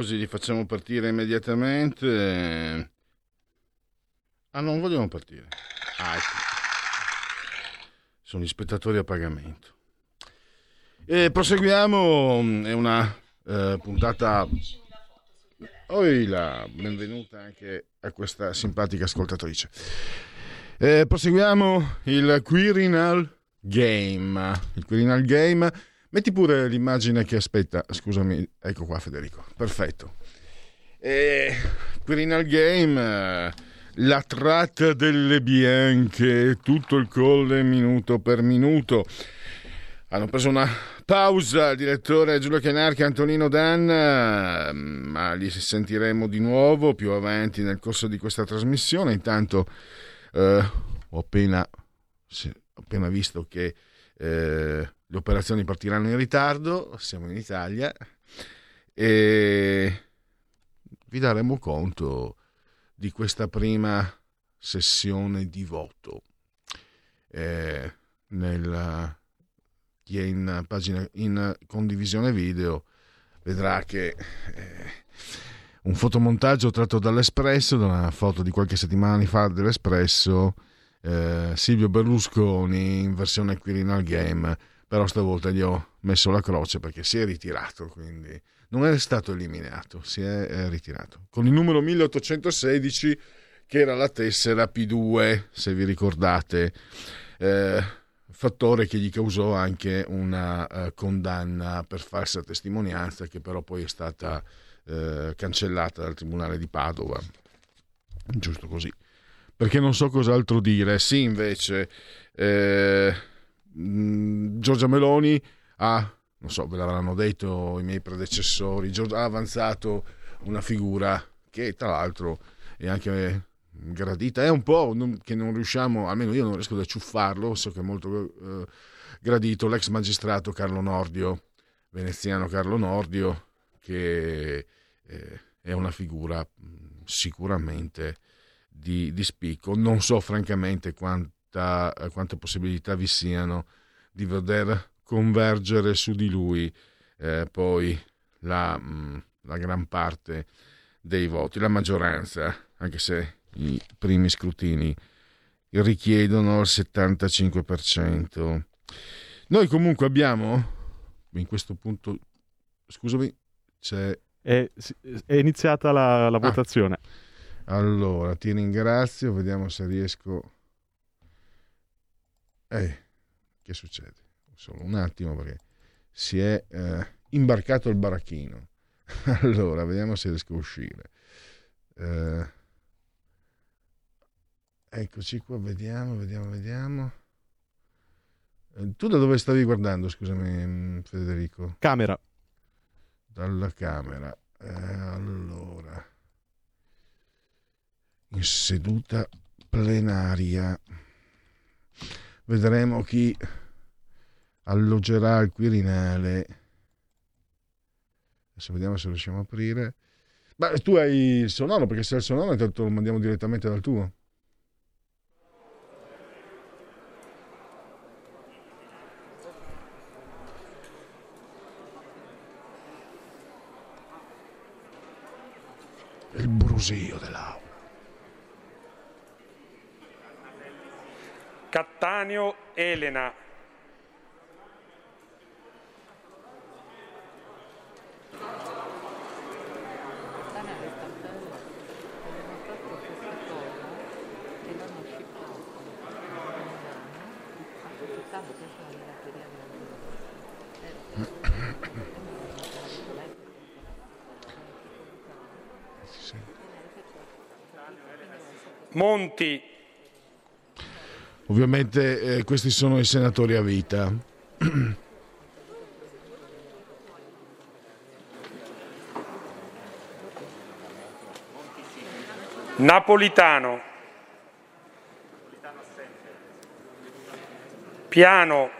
Applausi, li facciamo partire immediatamente. Ah, non vogliamo partire. Ah, ecco. Sono gli spettatori a pagamento. E proseguiamo, è una eh, puntata... Oila, benvenuta anche a questa simpatica ascoltatrice. Eh, proseguiamo il Quirinal Game. Il Quirinal Game Metti pure l'immagine che aspetta. Scusami, ecco qua Federico. Perfetto. E Quirinal Game, eh, la tratta delle bianche, tutto il colle minuto per minuto. Hanno preso una pausa il direttore Giulio Chianarchi e Antonino Dan, eh, ma li sentiremo di nuovo più avanti nel corso di questa trasmissione. Intanto eh, ho, appena, ho appena visto che eh, le operazioni partiranno in ritardo, siamo in Italia e vi daremo conto di questa prima sessione di voto. Eh, nel, chi è in, pagina, in condivisione video vedrà che eh, un fotomontaggio tratto dall'Espresso, da una foto di qualche settimana fa dell'Espresso, eh, Silvio Berlusconi in versione Quirinal Game però stavolta gli ho messo la croce perché si è ritirato, quindi non è stato eliminato, si è, ritirato. Con il numero 1816 che era la tessera P2, se vi ricordate, eh, fattore che gli causò anche una eh, condanna per falsa testimonianza che però poi è stata eh, cancellata dal Tribunale di Padova. Giusto così. Perché non so cos'altro dire. Sì, invece... Mm, Giorgia Meloni ha, non so, ve l'avranno detto i miei predecessori, ha avanzato una figura che tra l'altro è anche gradita, è un po' che non riusciamo, almeno io non riesco ad acciuffarlo, so che è molto eh, gradito, l'ex magistrato Carlo Nordio, veneziano Carlo Nordio, che eh, è una figura mm, sicuramente di, di spicco. Non so francamente quanto possibilità, eh, quante possibilità vi siano di veder convergere su di lui eh, poi la, mh, mm, la gran parte dei voti, la maggioranza, anche se i primi scrutini richiedono il 75%. Noi comunque abbiamo, in questo punto, scusami, c'è... È, è iniziata la, la ah. votazione. Allora, ti ringrazio, vediamo se riesco eh, che succede? Solo un attimo perché si è eh, imbarcato il baracchino. allora, vediamo se riesco a uscire. Eh, eccoci qua, vediamo, vediamo, vediamo. Eh, tu da dove stavi guardando, scusami mm, Federico? Camera. Dalla camera. Eh, allora. In seduta plenaria Vedremo chi alloggerà al Quirinale. Adesso vediamo se riusciamo a aprire. Beh, tu hai il sonoro, perché se hai il sonoro intanto lo mandiamo direttamente dal tuo. il brusio dell'aria. Cattaneo Elena. Monti, Ovviamente eh, questi sono i senatori a vita. Napolitano. Piano.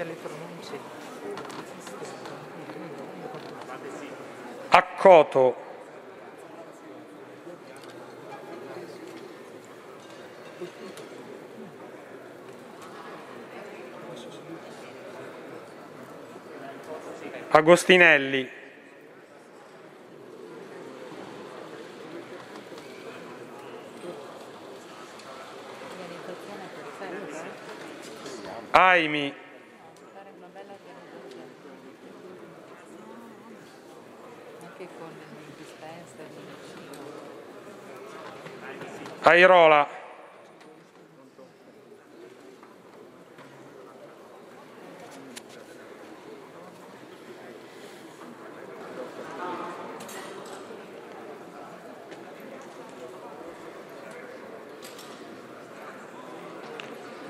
Per le pronunce. Accoto. Agostinelli. Aimi. Fare una bella organizzazione. Anche con il dispenser lì vicino. Airola.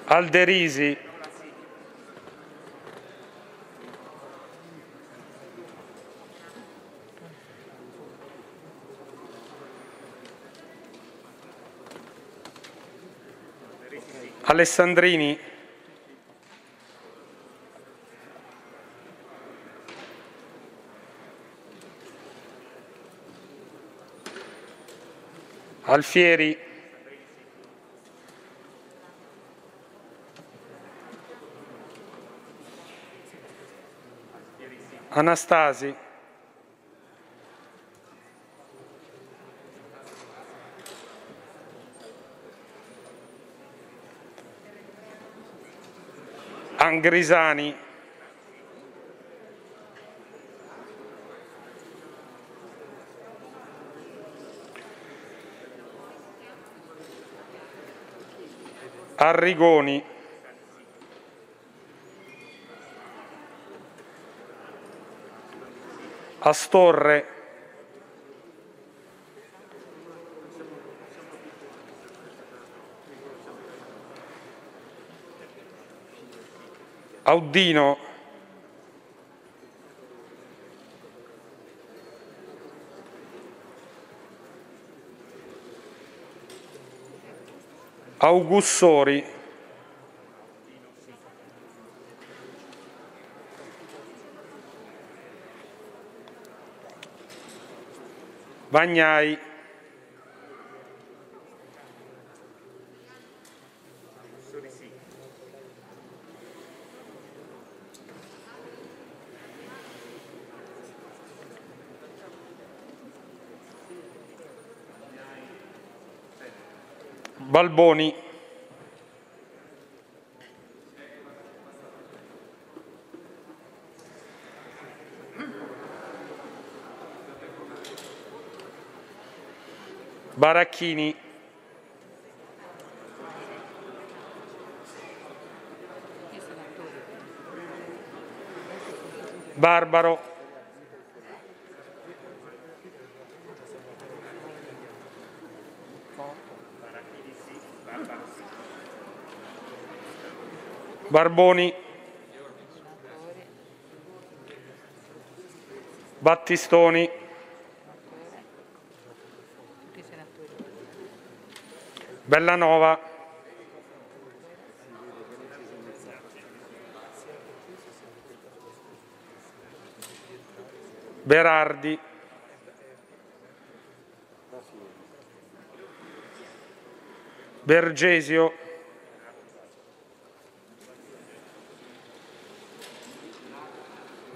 Alderisi. Alessandrini. Alfieri. Anastasi. Angrisani. Arrigoni. Astorre. Audino. Augussori. Bagnai. Balboni. Baracchini. Barbaro. Barboni, Battistoni. Bellanova, Berardi, Bergesio,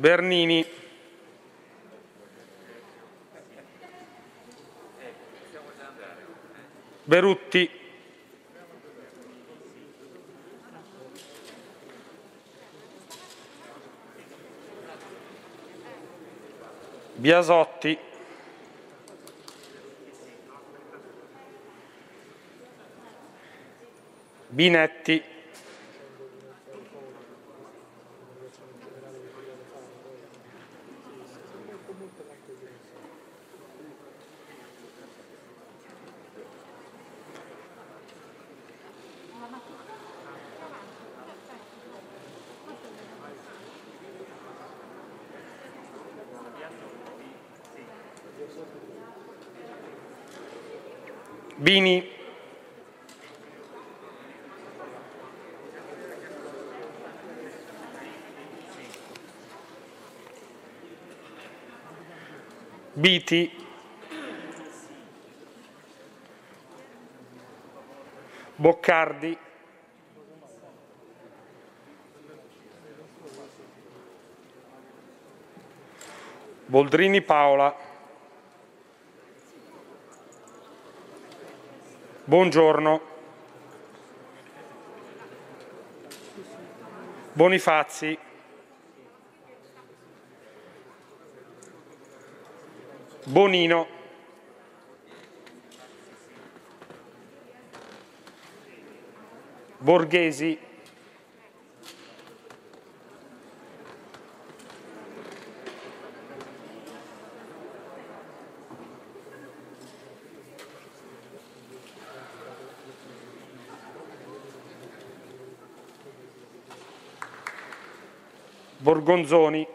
Bernini, Berutti, Biasotti, Binetti, Biti, Boccardi, Boldrini Paola, Buongiorno, Bonifazzi, Bonino, Borghesi, Borgonzoni,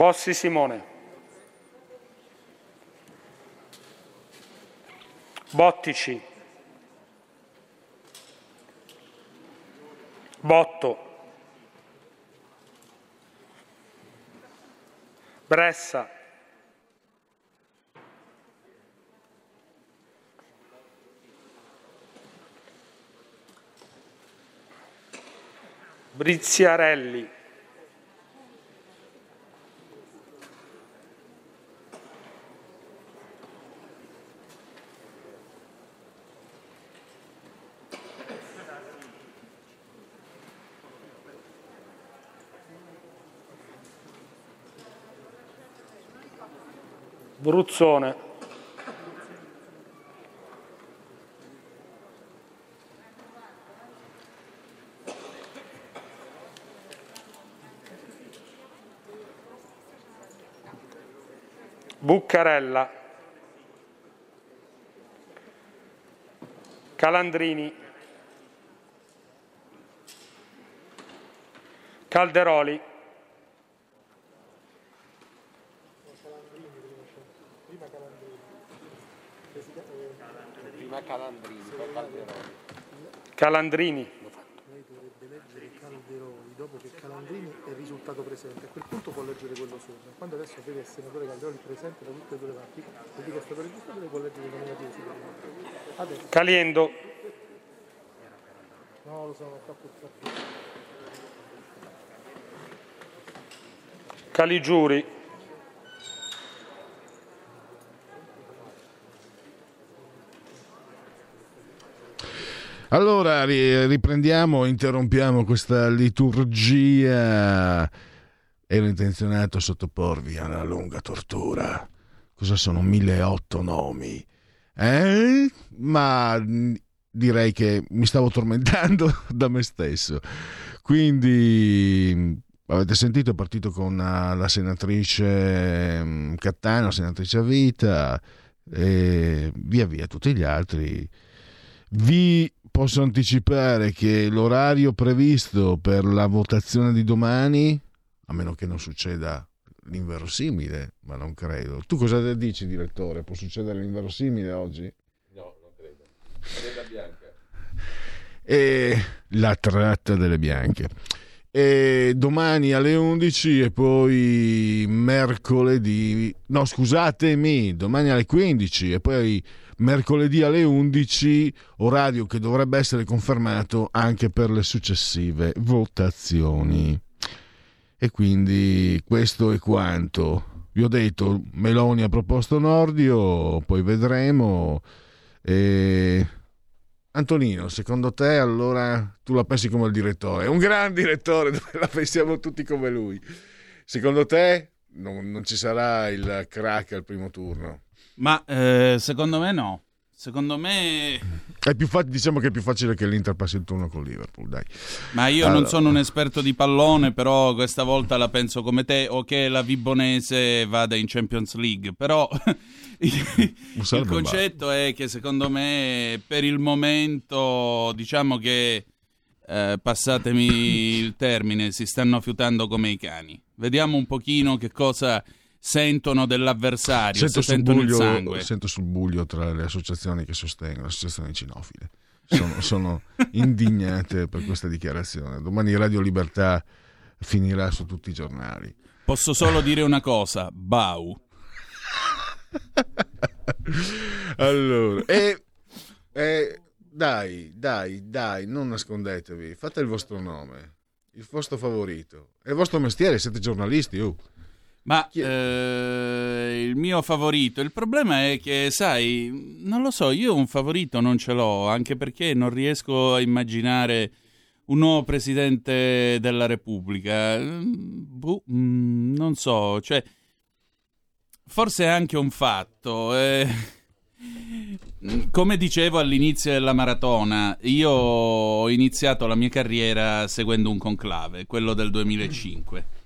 Bossi Simone, Bottici, Botto, Bressa, Briziarelli, Bruzzone, Buccarella, Calandrini, Calderoli, Prima Calandrini, poi Calderoni. Calandrini, Lei dovrebbe leggere Calderoli dopo che Calandrini è risultato presente. A quel punto può leggere quello sopra. Quando adesso vede il senatore Calderoli presente da tutte e due le parti, vuol dire che è stato registrato e può leggere il nominativo superiore. Caliendo, no, lo so, non fa purtroppo. Caligiuri, Allora ri- riprendiamo, interrompiamo questa liturgia ero intenzionato a sottoporvi a una lunga tortura. Cosa sono 1008 nomi? Eh? Ma mh, direi che mi stavo tormentando da me stesso. Quindi mh, avete sentito, è partito con uh, la senatrice mh, Cattano, senatrice a vita e via via tutti gli altri. Vi posso anticipare che l'orario previsto per la votazione di domani, a meno che non succeda l'inverosimile, ma non credo. Tu cosa dici, direttore? Può succedere l'inverosimile oggi? No, non credo. Preda bianca. E la tratta delle bianche. E domani alle 11 e poi mercoledì, no scusatemi, domani alle 15 e poi mercoledì alle 11, orario che dovrebbe essere confermato anche per le successive votazioni. E quindi questo è quanto. Vi ho detto, Meloni ha proposto Nordio, poi vedremo. E... Antonino, secondo te allora tu la pensi come il direttore? Un gran direttore, la pensiamo tutti come lui. Secondo te non, non ci sarà il crack al primo turno? Ma eh, secondo me no. Secondo me... È più fa- diciamo che è più facile che l'Inter passi il turno con Liverpool, dai. Ma io Allora. non sono un esperto di pallone, però questa volta la penso come te, o che la Vibonese vada in Champions League. Però il, concetto è che secondo me per il momento, diciamo che, eh, passatemi il termine, si stanno fiutando come i cani. Vediamo un pochino che cosa sentono dell'avversario, Sento sentono il buglio, sangue. sento sul buglio tra le associazioni che sostengono, le associazioni cinofile. Sono, sono indignate per questa dichiarazione. Domani Radio Libertà finirà su tutti i giornali. Posso solo dire una cosa, Bau. allora, e, e- dai, dai, dai, non nascondetevi, fate il vostro nome, il vostro favorito, è il vostro mestiere, siete giornalisti. oh. Ma eh, il mio favorito, il problema è che, sai, non lo so, io un favorito non ce l'ho, anche perché non riesco a immaginare un nuovo presidente della Repubblica. Mm, boh, mm, non so, cioè, forse è anche un fatto. eh. Come dicevo all'inizio della maratona, io ho iniziato la mia carriera seguendo un conclave, quello del 2005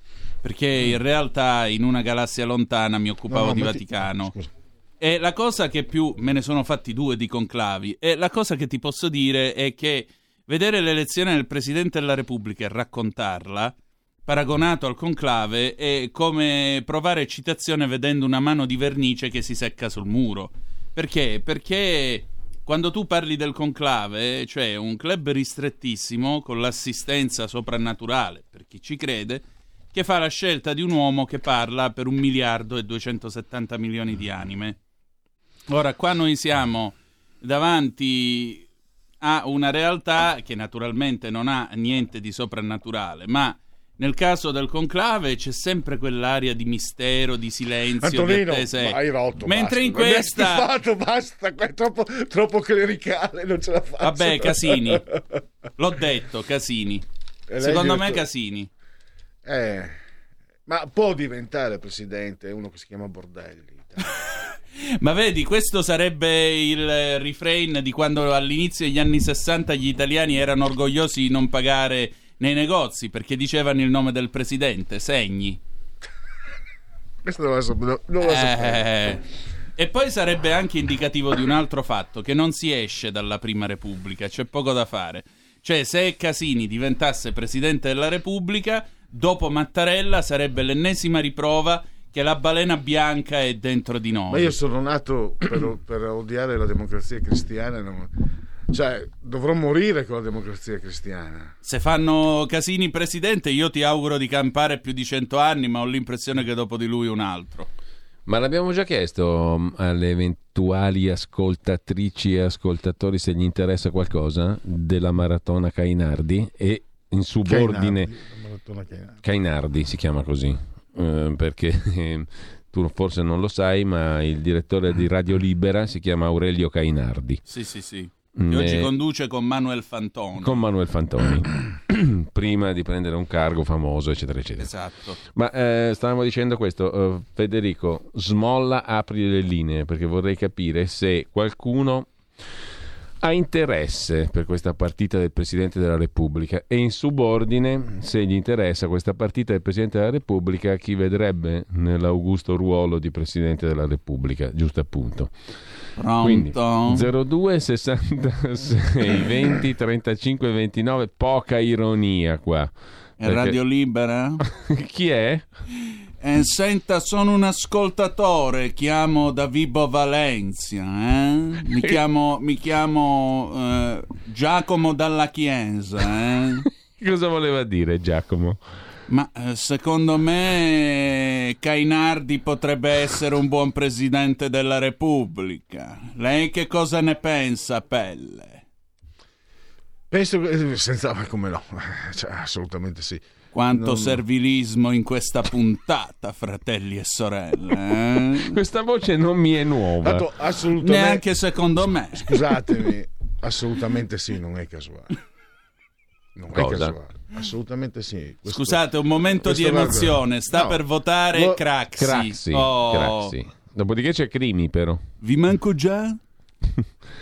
perché in realtà in una galassia lontana mi occupavo No, no, di Vaticano. scusa. E la cosa che più me ne sono fatti due di conclavi. E la cosa che ti posso dire è che vedere l'elezione del Presidente della Repubblica e raccontarla, paragonato al conclave, è come provare eccitazione vedendo una mano di vernice che si secca sul muro. Perché? Perché quando tu parli del conclave, cioè un club ristrettissimo con l'assistenza soprannaturale, per chi ci crede, che fa la scelta di un uomo che parla per un miliardo e 270 milioni di anime. Ora, qua noi siamo davanti a una realtà che naturalmente non ha niente di soprannaturale, ma nel caso del conclave c'è sempre quell'aria di mistero, di silenzio, Antonino, di attesa. hai rotto. Mentre basta. in questa... Mi stufato, basta, è troppo, troppo clericale, non ce la faccio. Vabbè, Casini. L'ho detto, Casini. Secondo me Casini. Eh, ma può diventare presidente uno che si chiama Bordelli. Ma vedi, questo sarebbe il refrain di quando all'inizio degli anni 60 gli italiani erano orgogliosi di non pagare nei negozi perché dicevano il nome del presidente, segni. Questo non lo sapevo. Non lo sapevo. Eh, E poi sarebbe anche indicativo di un altro fatto, che non si esce dalla Prima Repubblica, c'è poco da fare. Cioè, se Casini diventasse Presidente della Repubblica, dopo Mattarella sarebbe l'ennesima riprova che la balena bianca è dentro di noi. Ma io sono nato per, per odiare la democrazia cristiana. non- Cioè, dovrò morire con la democrazia cristiana. Se fanno Casini presidente, io ti auguro di campare più di cento anni, ma ho l'impressione che dopo di lui un altro. Ma l'abbiamo già chiesto mm, alle eventuali ascoltatrici e ascoltatori se gli interessa qualcosa della maratona Cainardi e in subordine Cainardi, maratona Cainardi. Cainardi si chiama così eh, perché eh, tu forse non lo sai ma il direttore di Radio Libera si chiama Aurelio Cainardi Sì, sì, sì. Che oggi conduce con Manuel Fantoni. con Manuel Fantoni prima di prendere un cargo famoso, eccetera, eccetera. Esatto. Ma eh, stavamo dicendo questo, eh, Federico, smolla, apri le linee, perché vorrei capire se qualcuno ha interesse per questa partita del Presidente della Repubblica e in subordine, se gli interessa questa partita del Presidente della Repubblica, chi vedrebbe nell'augusto ruolo di Presidente della Repubblica, giusto appunto. Quindi Pronto? 02 66 20 35 29, poca ironia qua. È Perché- Radio Libera? Chi è? Eh, senta, sono un ascoltatore, chiamo da Vibo Valencia, eh? Mi chiamo, mi chiamo eh, Giacomo dalla Chiesa, eh? Cosa voleva dire Giacomo? Ma eh, secondo me Cainardi potrebbe essere un buon presidente della Repubblica. Lei che cosa ne pensa, Pelle? Penso che senza ma come no, Cioè, assolutamente sì. Quanto Non- servilismo in questa puntata, fratelli e sorelle. eh? Questa voce non mi è nuova. Tanto, assolutamente Neanche secondo me. Scusatemi, assolutamente sì, non è casuale. Non è Cosa? casuale. Assolutamente sì. Questo- Scusate, un momento di emozione. Sta No, per votare vo- Craxi. Craxi, Oh, Craxi. Dopodiché c'è Crimi però. Vi manco già?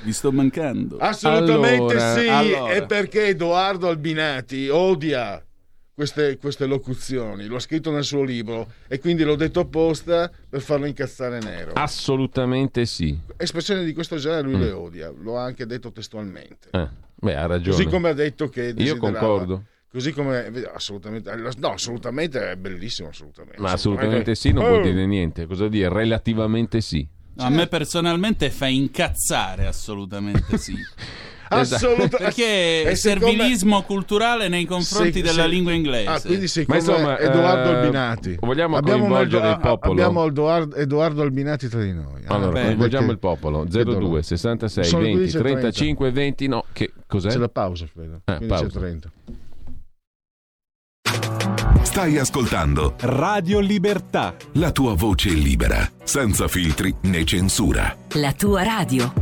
Vi sto mancando. Assolutamente Allora, sì, allora. è perché Edoardo Albinati odia queste, queste locuzioni, lo ha scritto nel suo libro e quindi l'ho detto apposta per farlo incazzare nero. Assolutamente sì. Espressioni di questo genere lui Mm. le odia, lo ha anche detto testualmente. Eh, beh, ha ragione. Così come ha detto che Io concordo. Così come assolutamente no, assolutamente è bellissimo assolutamente. Ma assolutamente sì, non Oh. vuol dire niente. Cosa dire? Relativamente sì. A me personalmente fa incazzare assolutamente sì. Assolutamente Perché E siccome- servilismo culturale nei confronti Sì, della sì. lingua inglese. Ah, quindi Ma insomma, Edoardo eh, Albinati. vogliamo abbiamo coinvolgere il popolo? Abbiamo Edoardo, Edoardo Albinati tra di noi. Ah, Allora, beh, coinvolgiamo perché- il popolo. che dolore. 02 66 Sono 20 15 e 30. 35 20 no, che cos'è? C'è la pausa, credo. Eh, 15 e pausa. 30. Stai ascoltando Radio Libertà. la tua voce libera, senza filtri né censura. La tua radio.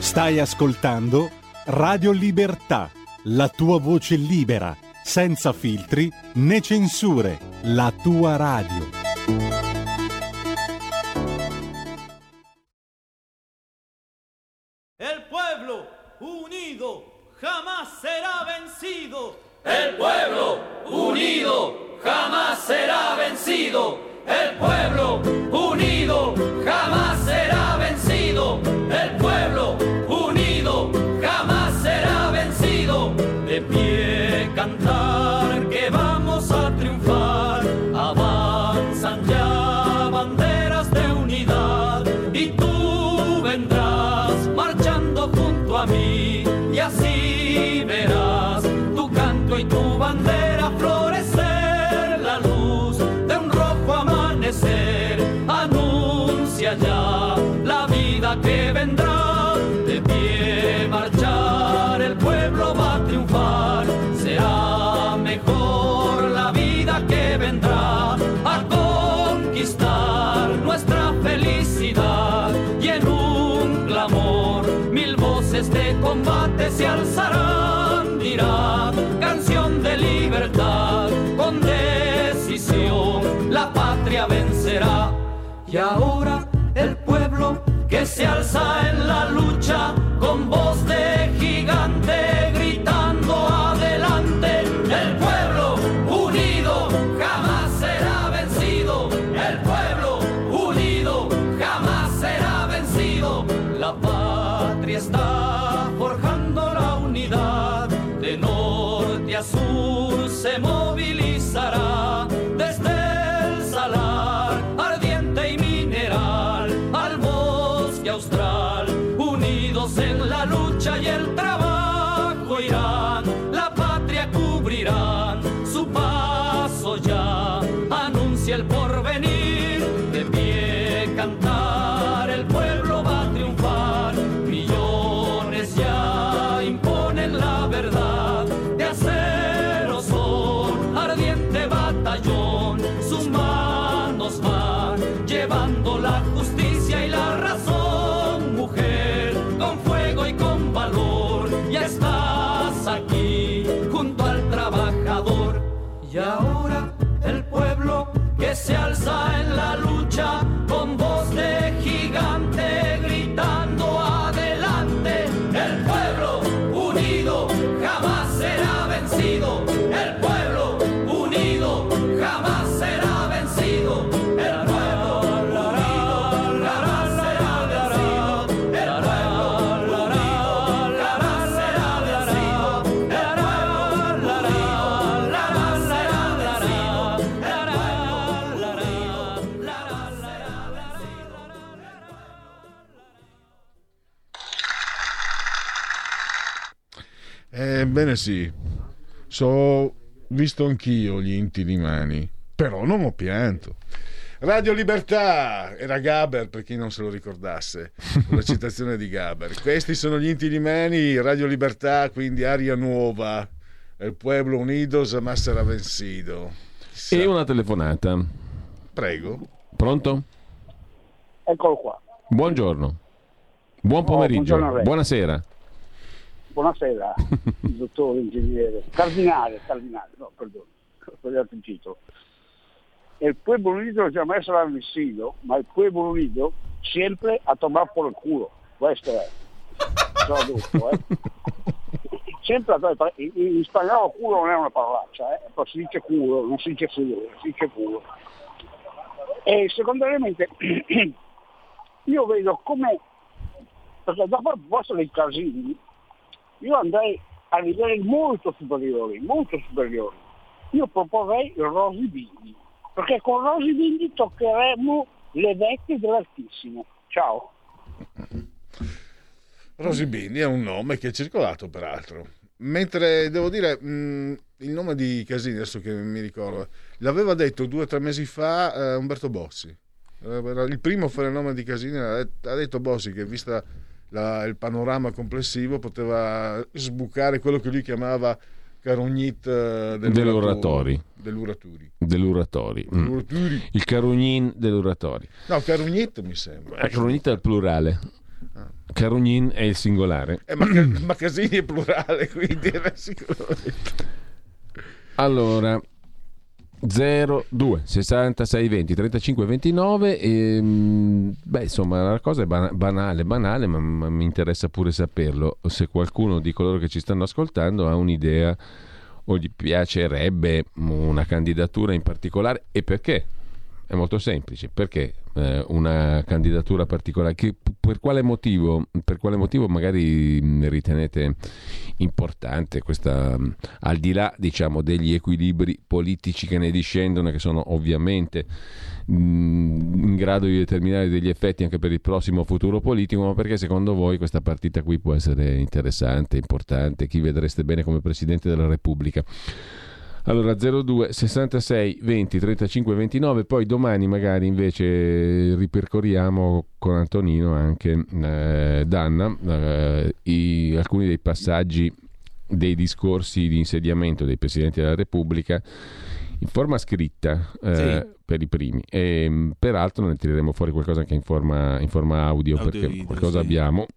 Stai ascoltando Radio Libertà. La tua voce libera, senza filtri né censure. La tua radio. El pueblo unido jamás será vencido. El pueblo unido jamás será vencido. El pueblo unido jamás será se alza en la lucha con voz de Ebbene sì, so visto anch'io gli inti di mani, però non ho pianto. Radio Libertà era Gaber per chi non se lo ricordasse, una citazione di Gaber. Questi sono gli inti di mani, Radio Libertà, quindi aria nuova. El pueblo unidos jamás será vencido. E una telefonata. Prego. Pronto? Eccolo qua. Buongiorno. Buon pomeriggio. buongiorno a lei. Buonasera. Buonasera, il dottore ingegnere. Cardinale, cardinale, no, perdono, ho sbagliato il titolo. El pueblo unido jamás sarà vencido, ma il pueblo unido sempre a tomar por el culo. Questo è. Tradotto, eh. Sempre a tomar- in, in spagnolo culo non è una parolaccia, eh. Si dice culo, non si dice culo, si dice culo. E secondariamente io vedo come, perché dopo il posto dei casini, io andrei a livelli molto superiori, molto superiori. Io proporrei Rosy Bindi, perché con Rosy Bindi toccheremo le vecchie dell'altissimo. Ciao. Rosy Bindi è un nome che è circolato peraltro. Mentre devo dire, mh, il nome di Casini, adesso che mi ricordo, l'aveva detto due o tre mesi fa eh, Umberto Bossi. Il primo a fare il nome di Casini ha detto Bossi che vista la- il panorama complessivo poteva sbucare quello che lui chiamava carognit eh, del. Dell'uratori. Dell'uratori. Mm. Il carugnin dell'uratori. No, carognit mi sembra. Eh, Carognit è il plurale. Carugnin è il singolare. Eh, ma, ma Casini è plurale, quindi era sicuramente. Allora 02 66 20 35 29 ehm, beh insomma la cosa è bana- banale banale ma, ma mi interessa pure saperlo. Se qualcuno di coloro che ci stanno ascoltando ha un'idea o gli piacerebbe una candidatura in particolare e perché è molto semplice perché eh, una candidatura particolare Che- per quale motivo per quale motivo magari mh, ritenete importante questa mh, al di là diciamo degli equilibri politici che ne discendono che sono ovviamente mh, in grado di determinare degli effetti anche per il prossimo futuro politico ma perché secondo voi questa partita qui può essere interessante importante? Chi vedreste bene come presidente della repubblica allora 02 66 20 35 29, poi domani magari invece ripercorriamo con Antonino anche eh, Danna eh, i- alcuni dei passaggi dei discorsi di insediamento dei Presidenti della Repubblica in forma scritta eh, per i primi e mh, peraltro ne tireremo fuori qualcosa anche in forma, in forma audio, Audio perché video, qualcosa sì. abbiamo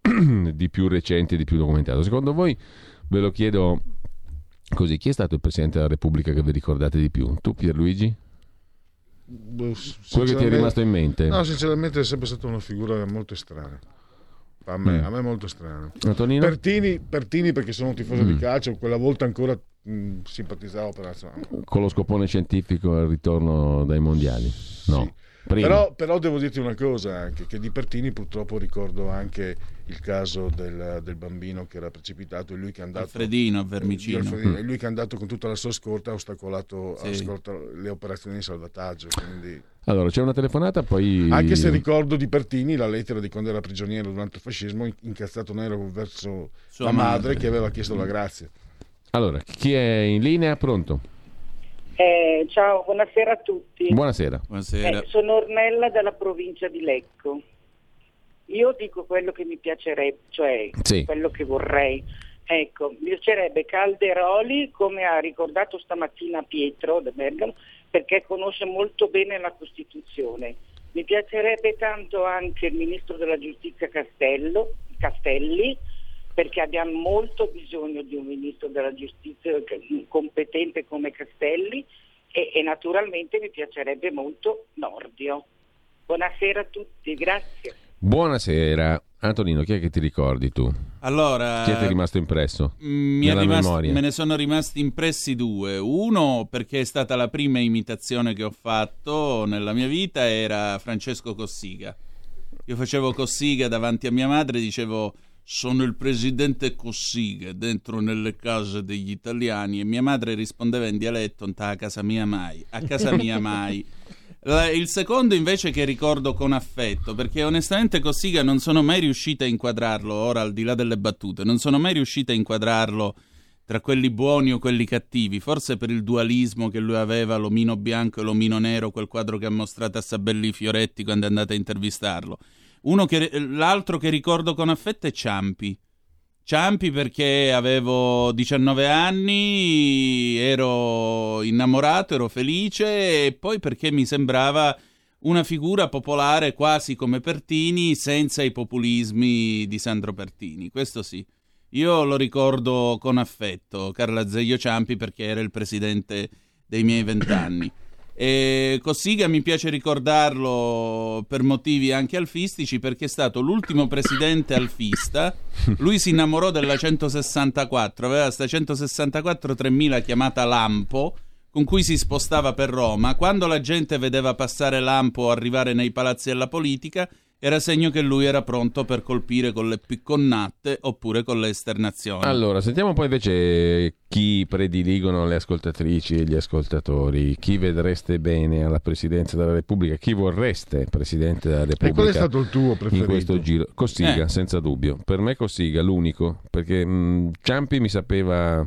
di più recente di più documentato. Secondo voi, ve lo chiedo così, chi è stato il Presidente della Repubblica che vi ricordate di più? Tu Pierluigi? Boh, Quello che ti è rimasto in mente? No, sinceramente è sempre stata una figura molto strana. A me, Mm. a me molto strana. Antonino? Pertini, Pertini perché sono un tifoso Mm. di calcio, quella volta ancora mh, simpatizzavo per Arsenal. Con lo scopone scientifico al ritorno dai mondiali? No. Prima. Però, però devo dirti una cosa anche, che di Pertini purtroppo ricordo anche il caso del, del bambino che era precipitato e lui che è andato... Alfredino, a Vermicino. Alfredino, Mm. e lui che è andato con tutta la sua scorta ha ostacolato, Sì. ostacolato le operazioni di salvataggio. Quindi... Allora, c'è una telefonata, poi... Anche se ricordo di Pertini la lettera di quando era prigioniero durante il fascismo, incazzato nero verso Sua la madre, madre. che aveva chiesto la grazia. Allora, chi è in linea? Pronto? Eh, ciao, buonasera a tutti. Buonasera. Eh, sono Ornella dalla provincia di Lecco. Io dico quello che mi piacerebbe, cioè Sì. quello che vorrei. Ecco, mi piacerebbe Calderoli, come ha ricordato stamattina Pietro da Bergamo, perché conosce molto bene la Costituzione. Mi piacerebbe tanto anche il Ministro della Giustizia Castello, Castelli, perché abbiamo molto bisogno di un Ministro della Giustizia competente come Castelli e, e naturalmente mi piacerebbe molto Nordio. Buonasera a tutti, grazie. Buonasera. Antonino, chi è che ti ricordi tu? Allora, Chi è che è rimasto impresso Mm, Mi è nella rimasto- memoria? me ne sono rimasti impressi due. Uno perché è stata la prima imitazione che ho fatto nella mia vita, era Francesco Cossiga. Io facevo Cossiga davanti a mia madre e dicevo sono il presidente Cossiga dentro nelle case degli italiani e mia madre rispondeva in dialetto "Non sta a casa mia mai, a casa mia mai. Il secondo invece che ricordo con affetto, perché onestamente Cossiga non sono mai riuscita a inquadrarlo, ora al di là delle battute, non sono mai riuscita a inquadrarlo tra quelli buoni o quelli cattivi, forse per il dualismo che lui aveva, l'omino bianco e l'omino nero, quel quadro che ha mostrato a Sabelli Fioretti quando è andata a intervistarlo. Che, l'altro che ricordo con affetto è Ciampi. Ciampi perché avevo 19 anni, ero innamorato, ero felice e poi perché mi sembrava una figura popolare quasi come Pertini senza i populismi di Sandro Pertini. Questo sì. Io lo ricordo con affetto, Carla Zeglio Ciampi, perché era il presidente dei miei vent'anni. E Cossiga mi piace ricordarlo per motivi anche alfistici perché è stato l'ultimo presidente alfista. Lui si innamorò della 164, aveva sta 164 3000 chiamata Lampo con cui si spostava per Roma. Quando la gente vedeva passare Lampo arrivare nei palazzi della politica, era segno che lui era pronto per colpire con le picconnate oppure con le esternazioni. Allora, sentiamo poi invece chi prediligono le ascoltatrici e gli ascoltatori, chi vedreste bene alla Presidenza della Repubblica, chi vorreste Presidente della Repubblica. E qual è stato il tuo preferito? In questo giro. Cossiga, Eh. senza dubbio. Per me Cossiga, l'unico, perché mh, Ciampi mi sapeva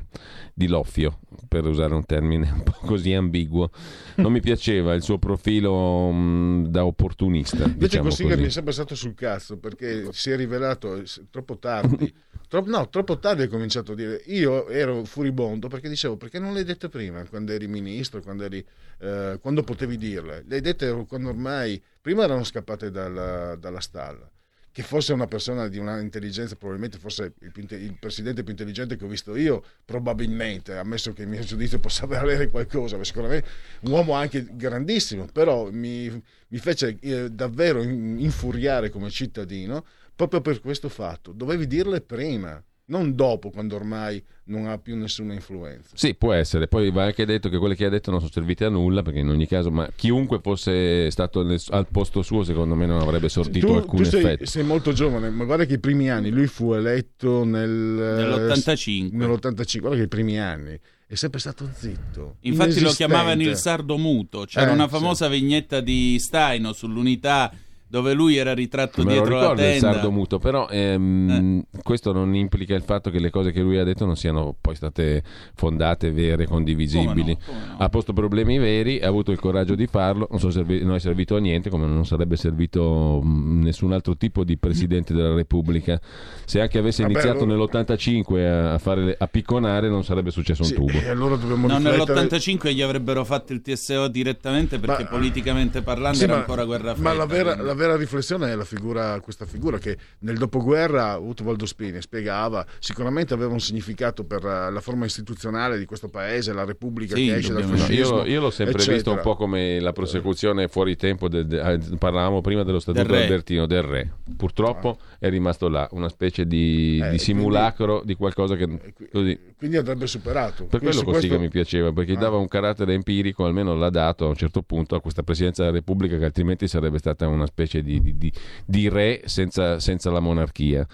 di loffio, per usare un termine un po' così ambiguo. Non mi piaceva il suo profilo mh, da opportunista. Invece diciamo Cossiga mi è sempre stato sul cazzo perché si è rivelato eh, troppo tardi. Tro- no, troppo tardi ha cominciato a dire. Io ero furibondo perché dicevo perché non le hai dette prima, quando eri ministro, quando, eri, eh, quando potevi dirle. Le hai dette quando ormai prima erano scappate dalla, dalla stalla. Che fosse una persona di una intelligenza, probabilmente fosse il, il presidente più intelligente che ho visto io, probabilmente, ammesso che il mio giudizio possa valere qualcosa, ma sicuramente un uomo anche grandissimo, però mi, mi fece eh, davvero in- infuriare come cittadino proprio per questo fatto. Dovevi dirle prima, non dopo, quando ormai non ha più nessuna influenza. Sì, può essere. Poi va anche detto che quelle che ha detto non sono servite a nulla, perché in ogni caso, ma chiunque fosse stato nel- al posto suo, secondo me non avrebbe sortito Tu, alcun tu sei, effetto. sei molto giovane, ma guarda che i primi anni, lui fu eletto nel, Nell'85. nell'85, guarda che i primi anni è sempre stato zitto. Infatti lo chiamavano il sardo muto. C'era Eh, una sì. famosa vignetta di Staino sull'unità dove lui era ritratto Me dietro la ricordo il tenda. sardo muto, però ehm, questo non implica il fatto che le cose che lui ha detto non siano poi state fondate, vere, condivisibili. Ha posto problemi veri, ha avuto il coraggio di farlo, non, sono servi- non è servito a niente, come non sarebbe servito mh, nessun altro tipo di presidente della Repubblica. Se anche avesse Vabbè, iniziato allora- nell'85 a, fare le- a picconare, non sarebbe successo un Sì, tubo. e allora dobbiamo No, riflettere- nell'85 gli avrebbero fatto il TSO direttamente perché Ma- politicamente parlando Sì, era ma- ancora guerra Ma fredda. la vera, quindi- la vera riflessione è la figura, questa figura che nel dopoguerra Utovaldo Spini spiegava, sicuramente aveva un significato per eh, la forma istituzionale di questo paese, la Repubblica Sì, che esce dal fascismo. Io, io l'ho sempre eccetera. visto un po' come la prosecuzione fuori tempo, del- de- eh, parlavamo prima dello statuto Del albertino del re. Purtroppo è rimasto là, una specie di, Eh, di simulacro di qualcosa che... Eh, Così. Quindi andrebbe superato. Per Quindi quello così questo- che mi piaceva, perché Ah. dava un carattere empirico, almeno l'ha dato a un certo punto a questa Presidenza della Repubblica, che altrimenti sarebbe stata una specie di, di- di- di re senza, senza la monarchia.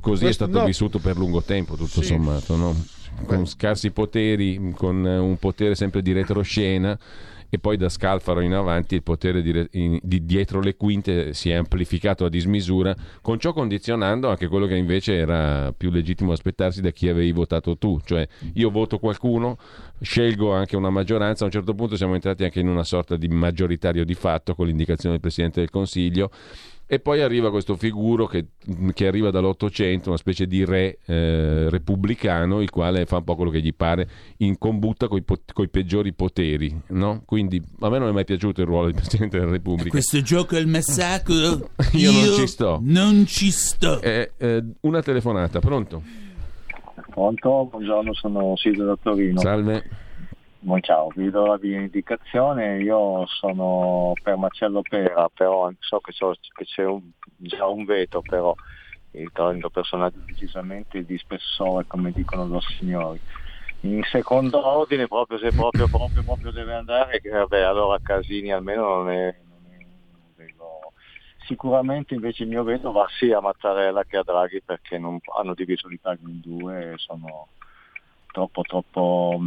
Così è Questo- stato no. vissuto per lungo tempo, tutto Sì. sommato, no? con scarsi poteri, con un potere sempre di retroscena e poi da Scalfaro in avanti il potere di, in- di dietro le quinte si è amplificato a dismisura, con ciò condizionando anche quello che invece era più legittimo aspettarsi da chi avevi votato tu, cioè io voto qualcuno, scelgo anche una maggioranza, a un certo punto siamo entrati anche in una sorta di maggioritario di fatto con l'indicazione del Presidente del Consiglio e poi arriva questo figuro che, che arriva dall'Ottocento, una specie di re eh, repubblicano, il quale fa un po' quello che gli pare, in combutta con i peggiori poteri. No? Quindi a me non è mai piaciuto il ruolo di Presidente della Repubblica. Questo gioco è il massacro. Io non ci sto. Non ci sto. Eh, eh, una telefonata, pronto? Pronto? Buongiorno, sono Silvio da Torino. Salve. Buon ciao, vi do la mia indicazione, io sono per Marcello Pera, però so che, c'ho- che c'è un- già un veto, però il talento personaggio decisamente di spessore, come dicono loro signori. In secondo ordine, proprio se proprio, proprio, proprio deve andare, che vabbè, allora Casini almeno non è. Sicuramente invece il mio veto va sia a Mattarella che a Draghi perché non hanno diviso l'Italia in due e sono troppo troppo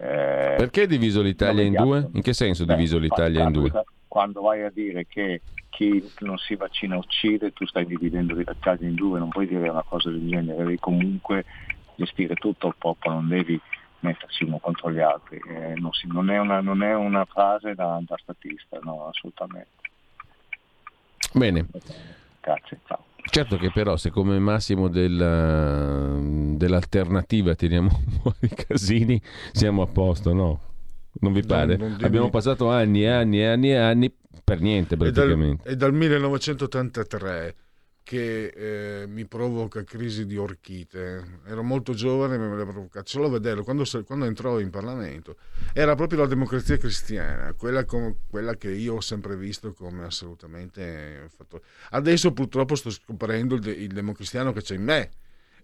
eh, Perché è diviso l'Italia in due? In che senso è diviso l'Italia in due? quando- vai a dire che chi non si vaccina uccide, tu stai dividendo l'Italia in due, non puoi dire una cosa del genere, devi comunque gestire tutto il popolo, non devi mettersi uno contro gli altri. Eh, non, si- non è una, non è una frase da, da statista, no, assolutamente. Bene. Grazie, ciao. Certo che però se come massimo del- dell'alternativa teniamo fuori Casini siamo a posto, no? Non vi pare? non dimmi- Abbiamo passato anni e anni e anni e anni per niente È dal, praticamente. è dal 1983 che eh, mi provoca crisi di orchite. Ero molto giovane, me le provoca. Solo a vederlo, quando, quando entrò in Parlamento, era proprio la democrazia cristiana, quella, com- quella che io ho sempre visto come assolutamente... Fatto... Adesso purtroppo sto scoprendo il, de- il democristiano che c'è in me.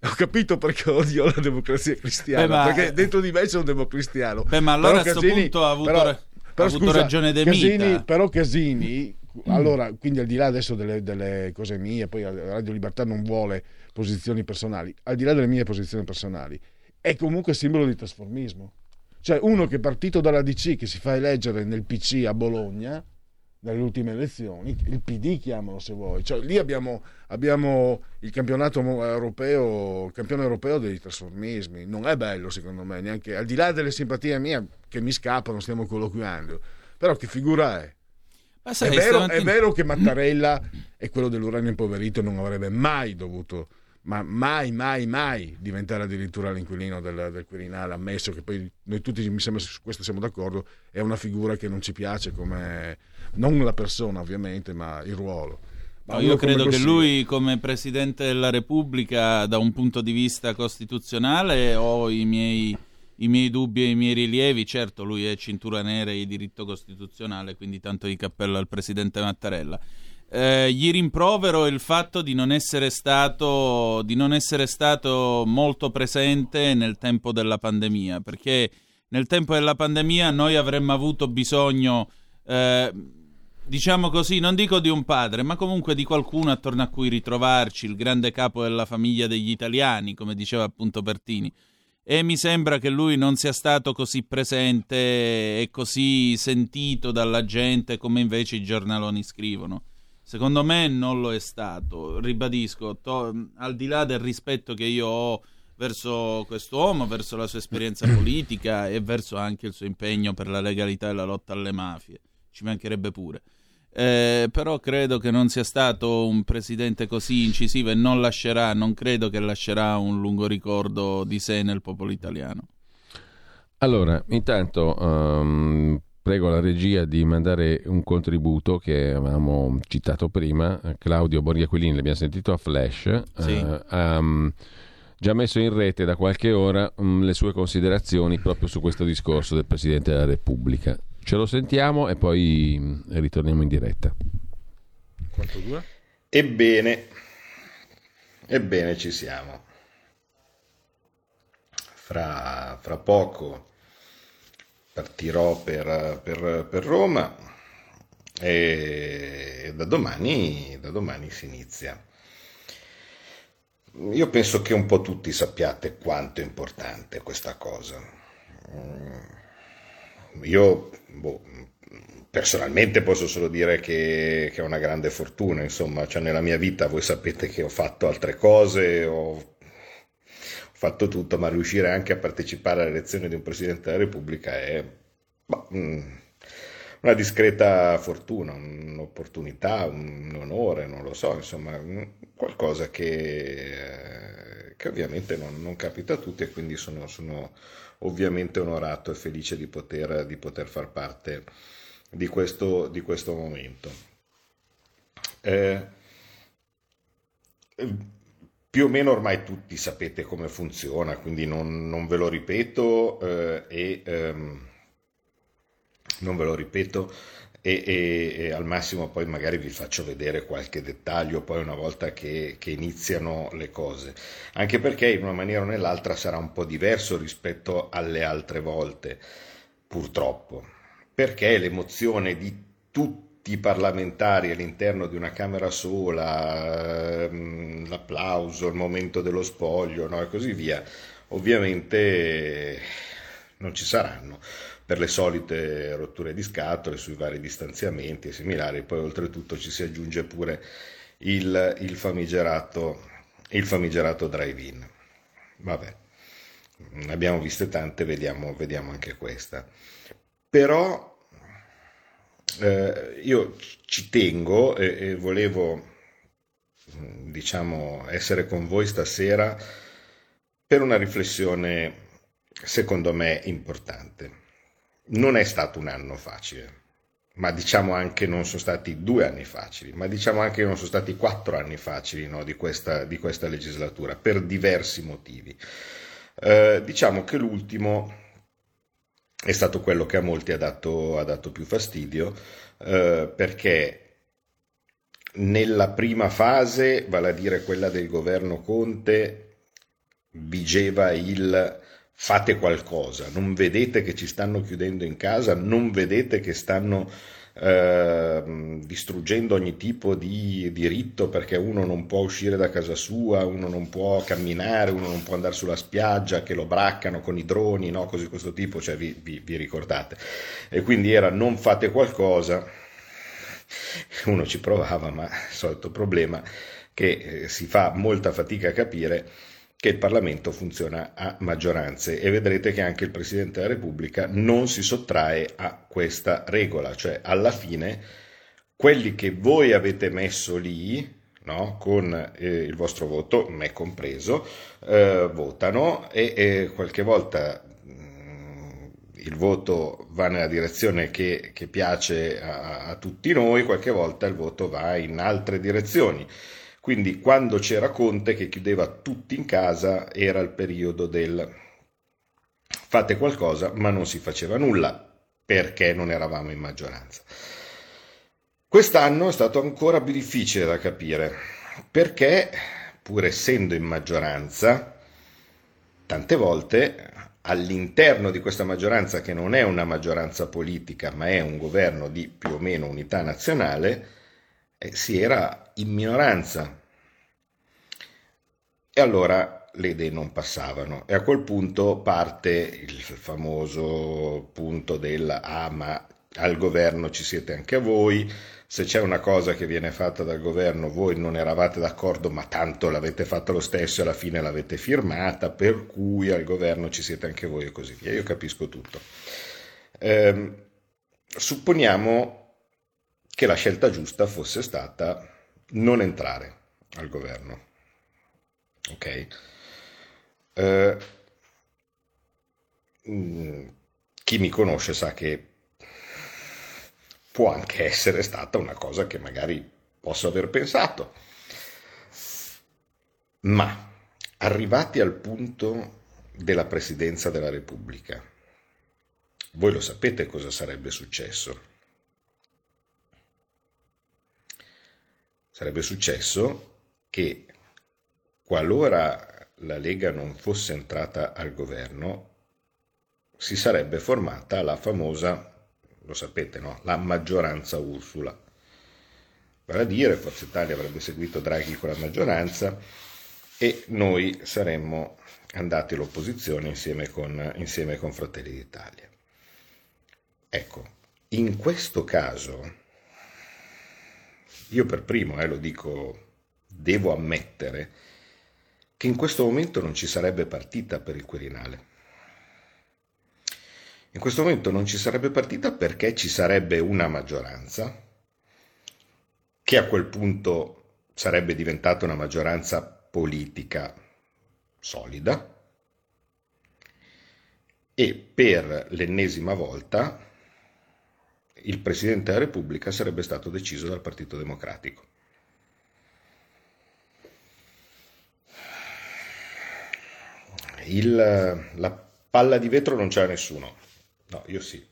Ho capito perché odio la democrazia cristiana, Beh, ma- perché dentro di me c'è un democristiano. Beh, ma allora Però a sto punto ha avuto ra- ha avuto ragione De Casini, Mita. però Casini, allora, quindi al di là adesso delle, delle cose mie, poi Radio Libertà non vuole posizioni personali, al di là delle mie posizioni personali, è comunque simbolo di trasformismo. Cioè uno che è partito dalla DC, che si fa eleggere nel PC a Bologna, nelle ultime elezioni, il PD chiamalo se vuoi, cioè lì abbiamo, abbiamo il campionato europeo, il campione europeo dei trasformismi, non è bello secondo me, neanche al di là delle simpatie mie che mi scappano, stiamo colloquiando, però che figura è? Ma sai, è, vero, è vero che Mattarella e quello dell'uranio impoverito non avrebbe mai dovuto, ma mai, mai, mai diventare addirittura l'inquilino del, del Quirinale, ammesso che poi noi tutti, mi sembra, su questo siamo d'accordo, è una figura che non ci piace come, non la persona ovviamente, ma il ruolo. Ma io credo che lui, come Presidente della Repubblica, da un punto di vista costituzionale, ho i miei, i miei dubbi e i miei rilievi. Certo, lui è cintura nera di diritto costituzionale, quindi tanto di cappello al Presidente Mattarella. Eh, gli rimprovero il fatto di non, essere stato, di non essere stato molto presente nel tempo della pandemia, perché nel tempo della pandemia noi avremmo avuto bisogno eh, diciamo così, non dico di un padre, ma comunque di qualcuno attorno a cui ritrovarci, il grande capo della famiglia degli italiani, come diceva appunto Pertini. E mi sembra che lui non sia stato così presente e così sentito dalla gente come invece i giornaloni scrivono. Secondo me non lo è stato. Ribadisco, to- al di là del rispetto che io ho verso quest'uomo, verso la sua esperienza politica e verso anche il suo impegno per la legalità e la lotta alle mafie, ci mancherebbe pure. Eh, però credo che non sia stato un presidente così incisivo e non lascerà, non credo che lascerà un lungo ricordo di sé nel popolo italiano. Allora, intanto ehm, prego la regia di mandare un contributo che avevamo citato prima. Claudio Borghiaquilini, l'abbiamo sentito a Flash, Sì. eh, ha mm, già messo in rete da qualche ora mm, le sue considerazioni proprio su questo discorso del Presidente della Repubblica. Ce lo sentiamo e poi mm, ritorniamo in diretta. Quanto dura? Ebbene, ebbene ci siamo. Fra, fra poco partirò per, per- per Roma e da domani, da domani si inizia. Io penso che un po' tutti sappiate quanto è importante questa cosa. Io boh, personalmente posso solo dire che, che è una grande fortuna, insomma, cioè nella mia vita voi sapete che ho fatto altre cose, ho, fatto tutto, ma riuscire anche a partecipare all'elezione di un Presidente della Repubblica è boh, mm, una discreta fortuna, un'opportunità, un onore, non lo so, insomma, mm, qualcosa che, eh, che ovviamente non, non capita a tutti e quindi sono, sono ovviamente onorato e felice di poter, di poter far parte di questo, di questo momento. Eh, più o meno ormai tutti sapete come funziona, quindi non, non ve lo ripeto eh, e ehm, non ve lo ripeto e, e- e al massimo poi magari vi faccio vedere qualche dettaglio poi una volta che, che iniziano le cose, anche perché in una maniera o nell'altra sarà un po' diverso rispetto alle altre volte, purtroppo, perché l'emozione di tutti i parlamentari all'interno di una Camera sola, ehm, l'applauso, il momento dello spoglio no? e così via, ovviamente non ci saranno per le solite rotture di scatole sui vari distanziamenti e similari, poi oltretutto ci si aggiunge pure il, il famigerato, il famigerato drive-in. Vabbè. ne abbiamo viste tante, vediamo, vediamo anche questa. Però eh, io ci tengo e, e volevo diciamo essere con voi stasera per una riflessione secondo me importante. Non è stato un anno facile, ma diciamo anche non sono stati due anni facili, ma diciamo anche che non sono stati quattro anni facili no, di, questa, di, questa, legislatura, per diversi motivi. Eh, diciamo che l'ultimo è stato quello che a molti ha dato, ha dato più fastidio, eh, perché nella prima fase, vale a dire quella del governo Conte, vigeva il fate qualcosa, non vedete che ci stanno chiudendo in casa, non vedete che stanno eh, distruggendo ogni tipo di diritto perché uno non può uscire da casa sua, uno non può camminare, uno non può andare sulla spiaggia, che lo braccano con i droni, no? così questo tipo, cioè vi, vi, vi ricordate. E quindi era non fate qualcosa, uno ci provava, ma il solito problema che eh, si fa molta fatica a capire che il Parlamento funziona a maggioranze e vedrete che anche il Presidente della Repubblica non si sottrae a questa regola, cioè alla fine quelli che voi avete messo lì, no, con eh, il vostro voto, me compreso, eh, votano e, e, qualche volta mh, mm, il voto va nella direzione che, che piace a, a tutti noi, qualche volta il voto va in altre direzioni. Quindi quando c'era Conte che chiudeva tutti in casa era il periodo del fate qualcosa ma non si faceva nulla perché non eravamo in maggioranza. Quest'anno è stato ancora più difficile da capire perché pur essendo in maggioranza tante volte all'interno di questa maggioranza che non è una maggioranza politica ma è un governo di più o meno unità nazionale eh, si era in minoranza. E allora le idee non passavano e a quel punto parte il famoso punto del ah ma al governo ci siete anche voi, se c'è una cosa che viene fatta dal governo voi non eravate d'accordo ma tanto l'avete fatta lo stesso e alla fine l'avete firmata, per cui al governo ci siete anche voi e così via. Io capisco tutto. Eh, supponiamo che la scelta giusta fosse stata non entrare al governo. Ok? Eh, mm, chi mi conosce sa che può anche essere stata una cosa che magari posso aver pensato. Ma arrivati al punto della presidenza della Repubblica, voi lo sapete cosa sarebbe successo? Sarebbe successo che qualora la Lega non fosse entrata al governo, si sarebbe formata la famosa, lo sapete, no? la maggioranza Ursula. Vale a dire, Forza Italia avrebbe seguito Draghi con la maggioranza e noi saremmo andati all'opposizione insieme con, insieme con Fratelli d'Italia. Ecco, in questo caso io per primo, eh, lo dico, devo ammettere che in questo momento non ci sarebbe partita per il Quirinale. In questo momento non ci sarebbe partita perché ci sarebbe una maggioranza che a quel punto sarebbe diventata una maggioranza politica solida e per l'ennesima volta il Presidente della Repubblica sarebbe stato deciso dal Partito Democratico. Il, la palla di vetro non c'era nessuno. No, io sì.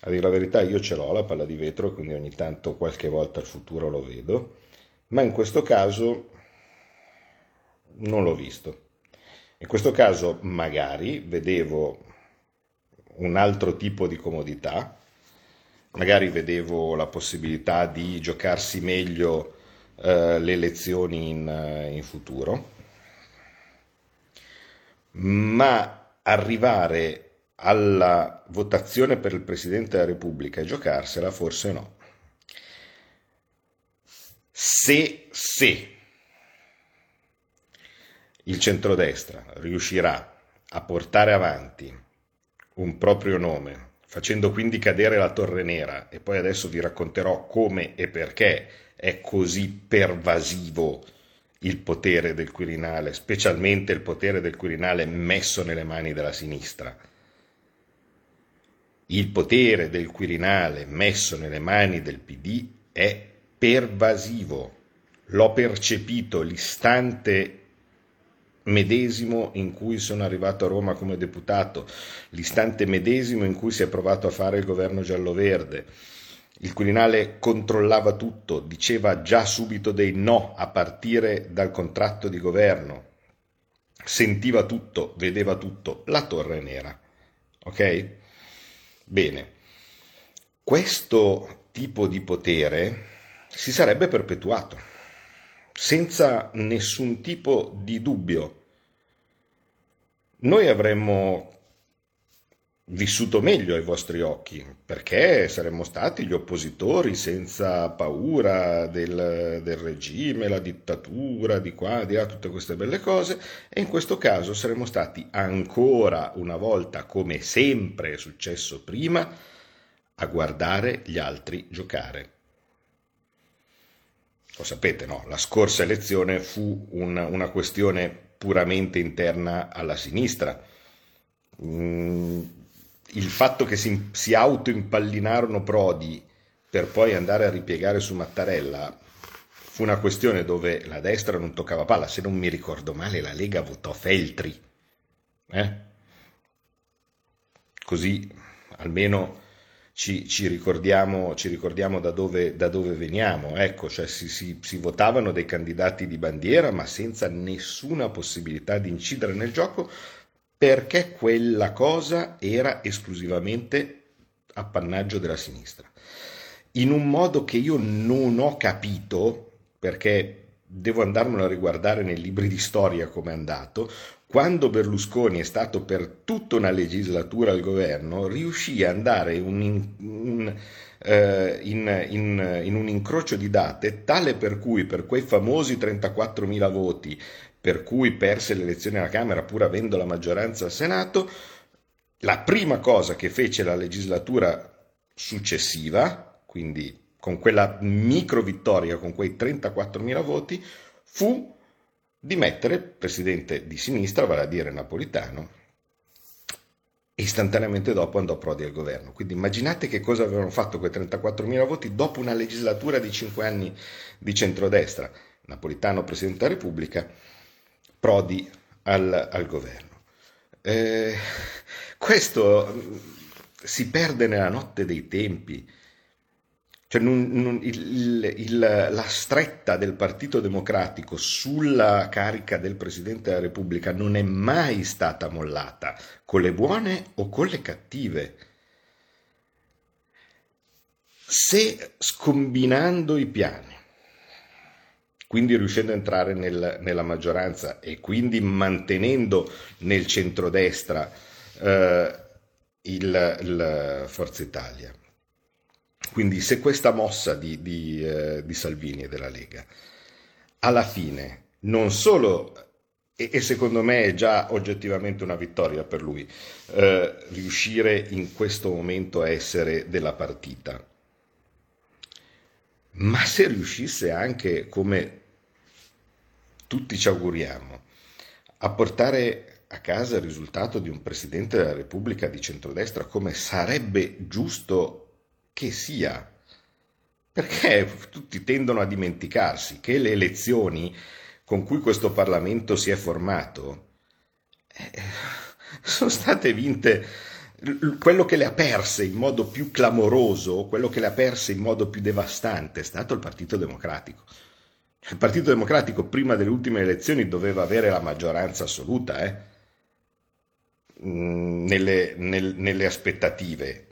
A dire la verità, io ce l'ho la palla di vetro, quindi ogni tanto qualche volta il futuro lo vedo, ma in questo caso non l'ho visto. In questo caso magari vedevo un altro tipo di comodità, magari vedevo la possibilità di giocarsi meglio eh, le elezioni in, eh, in futuro, ma arrivare alla votazione per il Presidente della Repubblica e giocarsela forse no. Se, se il centrodestra riuscirà a portare avanti un proprio nome, facendo quindi cadere la Torre Nera, e poi adesso vi racconterò come e perché è così pervasivo il potere del Quirinale, specialmente il potere del Quirinale messo nelle mani della sinistra. Il potere del Quirinale messo nelle mani del PD è pervasivo. L'ho percepito l'istante medesimo in cui sono arrivato a Roma come deputato, l'istante medesimo in cui si è provato a fare il governo giallo-verde. Il Quirinale controllava tutto, diceva già subito dei no a partire dal contratto di governo, sentiva tutto, vedeva tutto, la torre nera. Ok? Bene, questo tipo di potere si sarebbe perpetuato senza nessun tipo di dubbio. Noi avremmo vissuto meglio ai vostri occhi, perché saremmo stati gli oppositori senza paura del, del, regime, la dittatura, di qua, di là, tutte queste belle cose, e in questo caso saremmo stati ancora una volta, come sempre è successo prima, a guardare gli altri giocare. Lo sapete, no? La scorsa elezione fu una, una questione puramente interna alla sinistra. Mm, il fatto che si, si autoimpallinarono Prodi per poi andare a ripiegare su Mattarella fu una questione dove la destra non toccava palla. Se non mi ricordo male, la Lega votò Feltri. Eh? Così almeno ci, ci, ricordiamo, ci ricordiamo da, dove, da, dove, veniamo. Ecco, cioè si, si, si, votavano dei candidati di bandiera, ma senza nessuna possibilità di incidere nel gioco, perché quella cosa era esclusivamente appannaggio della sinistra. In un modo che io non ho capito, perché devo andarmelo a riguardare nei libri di storia come è andato, quando Berlusconi è stato per tutta una legislatura al governo, riuscì a andare un, un, eh, in, in, in, un incrocio di date tale per cui per quei famosi 34.000 voti per cui perse le elezioni alla Camera pur avendo la maggioranza al Senato, la prima cosa che fece la legislatura successiva, quindi con quella micro vittoria, con quei 34.000 voti, fu di mettere presidente di sinistra, vale a dire Napolitano, e istantaneamente dopo andò Prodi al governo. Quindi immaginate che cosa avevano fatto quei 34.000 voti dopo una legislatura di 5 anni di centrodestra. Napolitano Presidente della Repubblica, Prodi al, al governo. Eh, questo mm, si perde nella notte dei tempi. Cioè, non, non, il, il, la stretta del Partito Democratico sulla carica del Presidente della Repubblica non è mai stata mollata, con le buone o con le cattive. Se scombinando i piani, quindi riuscendo a entrare nel, nella maggioranza e quindi mantenendo nel centrodestra eh, il, il Forza Italia, quindi se questa mossa di, di, eh, di Salvini e della Lega alla fine non solo e, secondo me è già oggettivamente una vittoria per lui eh, riuscire in questo momento a essere della partita. Ma se riuscisse anche, come tutti ci auguriamo, a portare a casa il risultato di un Presidente della Repubblica di centrodestra come sarebbe giusto che sia. Perché tutti tendono a dimenticarsi che le elezioni con cui questo Parlamento si è formato eh, sono state vinte quello che le ha perse in modo più clamoroso, quello che le ha perse in modo più devastante è stato il Partito Democratico. Il Partito Democratico prima delle ultime elezioni doveva avere la maggioranza assoluta eh? nelle, nel, nelle aspettative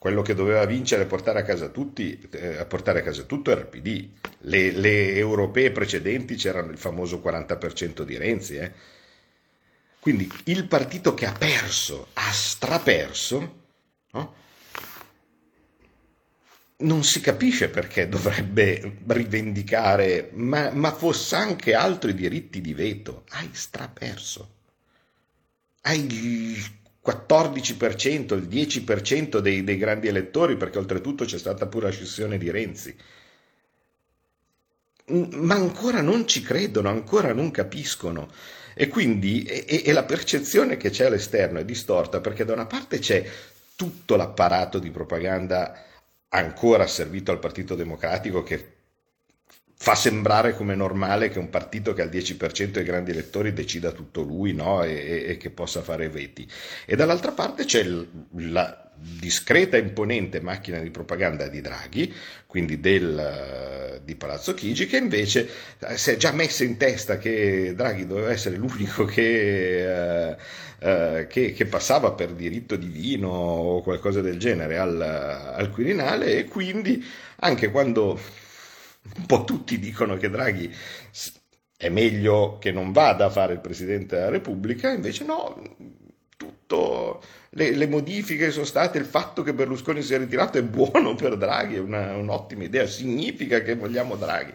quello che doveva vincere e portare a casa tutti, eh, a portare a casa tutto era il PD. Le, le europee precedenti c'erano il famoso 40% di Renzi. Eh. Quindi il partito che ha perso, ha straperso, no? non si capisce perché dovrebbe rivendicare, ma, ma fosse anche altri diritti di veto. Hai straperso. Hai 14%, il 10% dei, dei grandi elettori, perché oltretutto c'è stata pure la scissione di Renzi. Ma ancora non ci credono, ancora non capiscono. E quindi e, e la percezione che c'è all'esterno è distorta perché da una parte c'è tutto l'apparato di propaganda ancora servito al Partito Democratico che fa sembrare come normale che un partito che ha il 10% dei grandi elettori decida tutto lui no? e, e, che possa fare veti. E dall'altra parte c'è la discreta e imponente macchina di propaganda di Draghi, quindi del, di Palazzo Chigi, che invece eh, si è già messa in testa che Draghi doveva essere l'unico che... Uh, eh, che, che, passava per diritto divino o qualcosa del genere al, al Quirinale e quindi anche quando un po' tutti dicono che Draghi è meglio che non vada a fare il Presidente della Repubblica, invece no, tutto, le, le, modifiche sono state, il fatto che Berlusconi si è ritirato è buono per Draghi, è una, un'ottima idea, significa che vogliamo Draghi.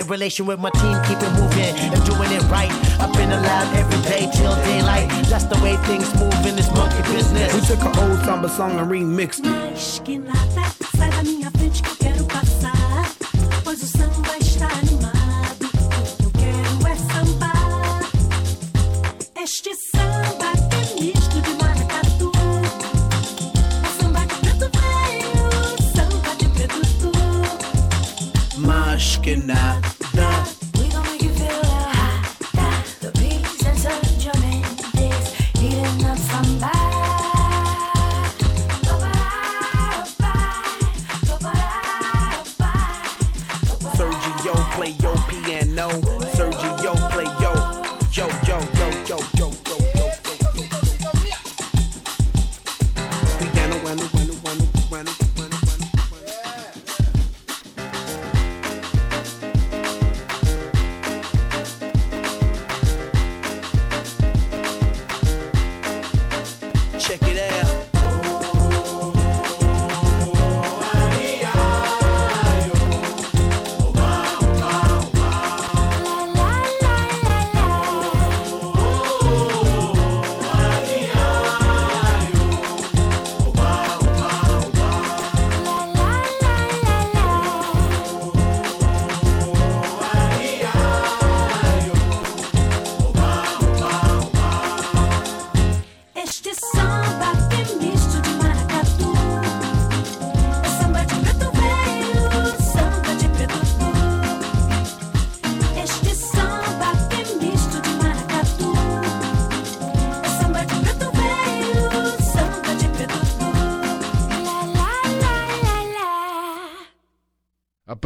Tight relation with my team. Keep it moving and doing it right. I've been lab every day till daylight. That's the way things move in this monkey business. We took an old samba song and remixed it.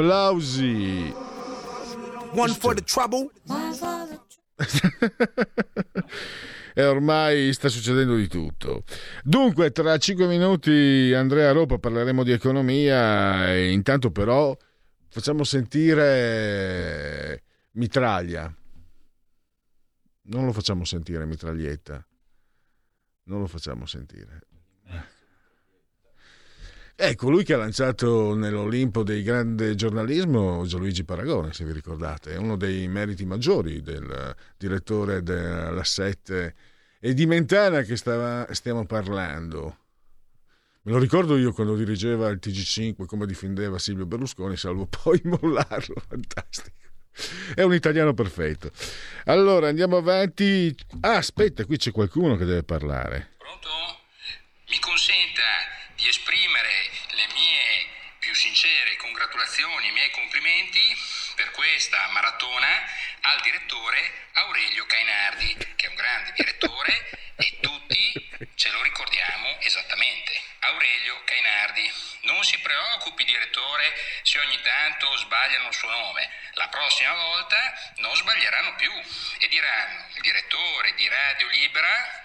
Applausi! One for the trouble. E ormai sta succedendo di tutto. Dunque, tra cinque minuti Andrea Ropa parleremo di economia intanto però facciamo sentire Mitraglia. Non lo facciamo sentire Mitraglietta. Non lo facciamo sentire. Ecco, lui che ha lanciato nell'Olimpo del grande giornalismo Gianluigi Paragone, se vi ricordate, è uno dei meriti maggiori del direttore della 7 e di Mentana che stava- stiamo parlando. Me lo ricordo io quando dirigeva il TG5, come difendeva Silvio Berlusconi, salvo poi mollarlo, fantastico. È un italiano perfetto. Allora, andiamo avanti. Ah, aspetta, qui c'è qualcuno che deve parlare. Mi consenta di esprimere le mie più sincere congratulazioni e i miei complimenti per questa maratona al direttore Aurelio Cainardi, che è un grande direttore e tutti ce lo ricordiamo esattamente. Aurelio Cainardi. Non si preoccupi, direttore, se ogni tanto sbagliano il suo nome. La prossima volta non sbaglieranno più e diranno il direttore di Radio Libera